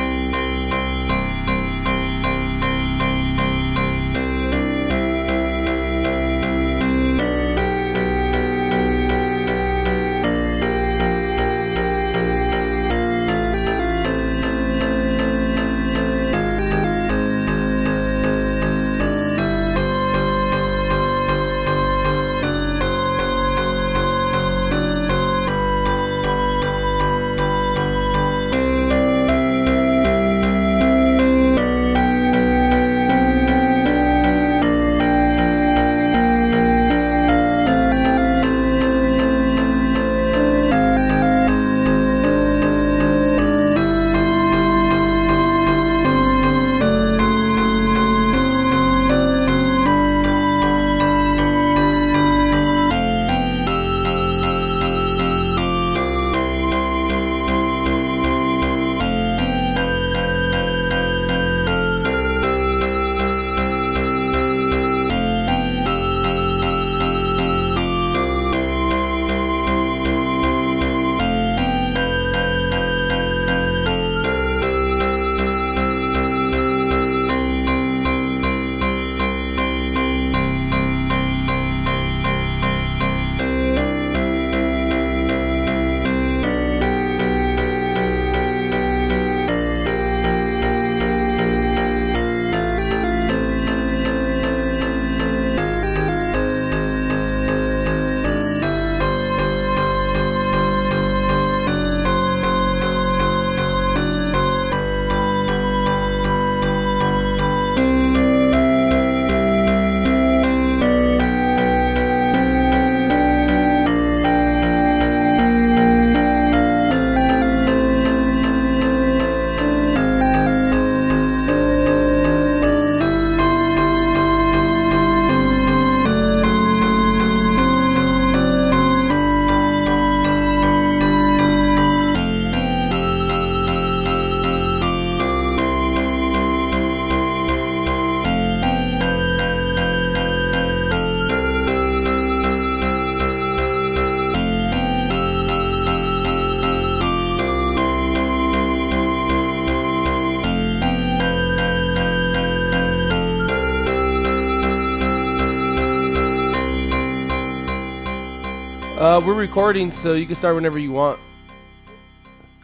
Recording, so you can start whenever you want.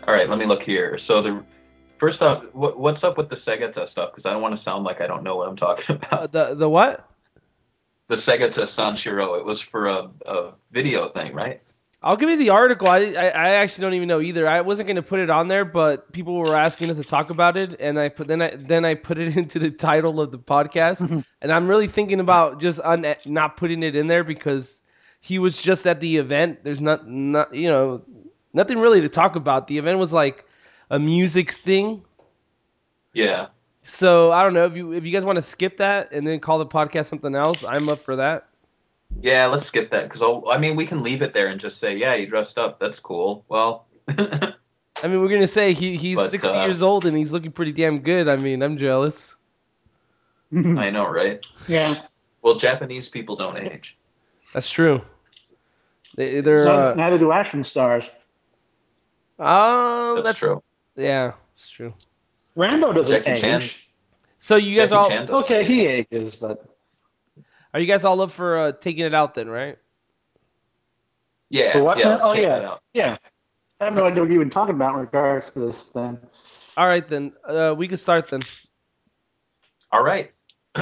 All right, let me look here. So the first off, what, what's up with the Segata stuff? Because I don't want to sound like I don't know what I'm talking Uh, *laughs* about. the the what? The Segata Sanshiro. It was for a, a video thing, right? I'll give you the article. I, I I actually don't even know either. I wasn't gonna put it on there, but people were asking us to talk about it, and I put then I then I put it *laughs* into the title of the podcast, *laughs* and I'm really thinking about just un, not putting it in there because he was just at the event. There's not not you know nothing really to talk about. The event was like a music thing, Yeah. so I don't know if you if you guys want to skip that and then call the podcast something else. I'm up for that. Yeah, let's skip that because I mean we can leave it there and just say, yeah, you dressed up. That's cool. Well, *laughs* I mean, we're gonna say he he's But, 60 uh, years old and he's looking pretty damn good. I mean, I'm jealous. I know, right? *laughs* yeah. Well, Japanese people don't age. That's true. They, they're Neither, uh, neither do action stars. oh, That's, that's, true. yeah, it's true. Rambo doesn't Jackie age. Chan. So you guys Jackie all Okay, he ages, but are you guys all up for uh, taking it out then, right? Yeah. For what yeah. now? Let's Oh, check yeah. out. yeah. I have no idea what you're even talking about in regards to this thing. All right then. Uh, we can start then. All right. *laughs*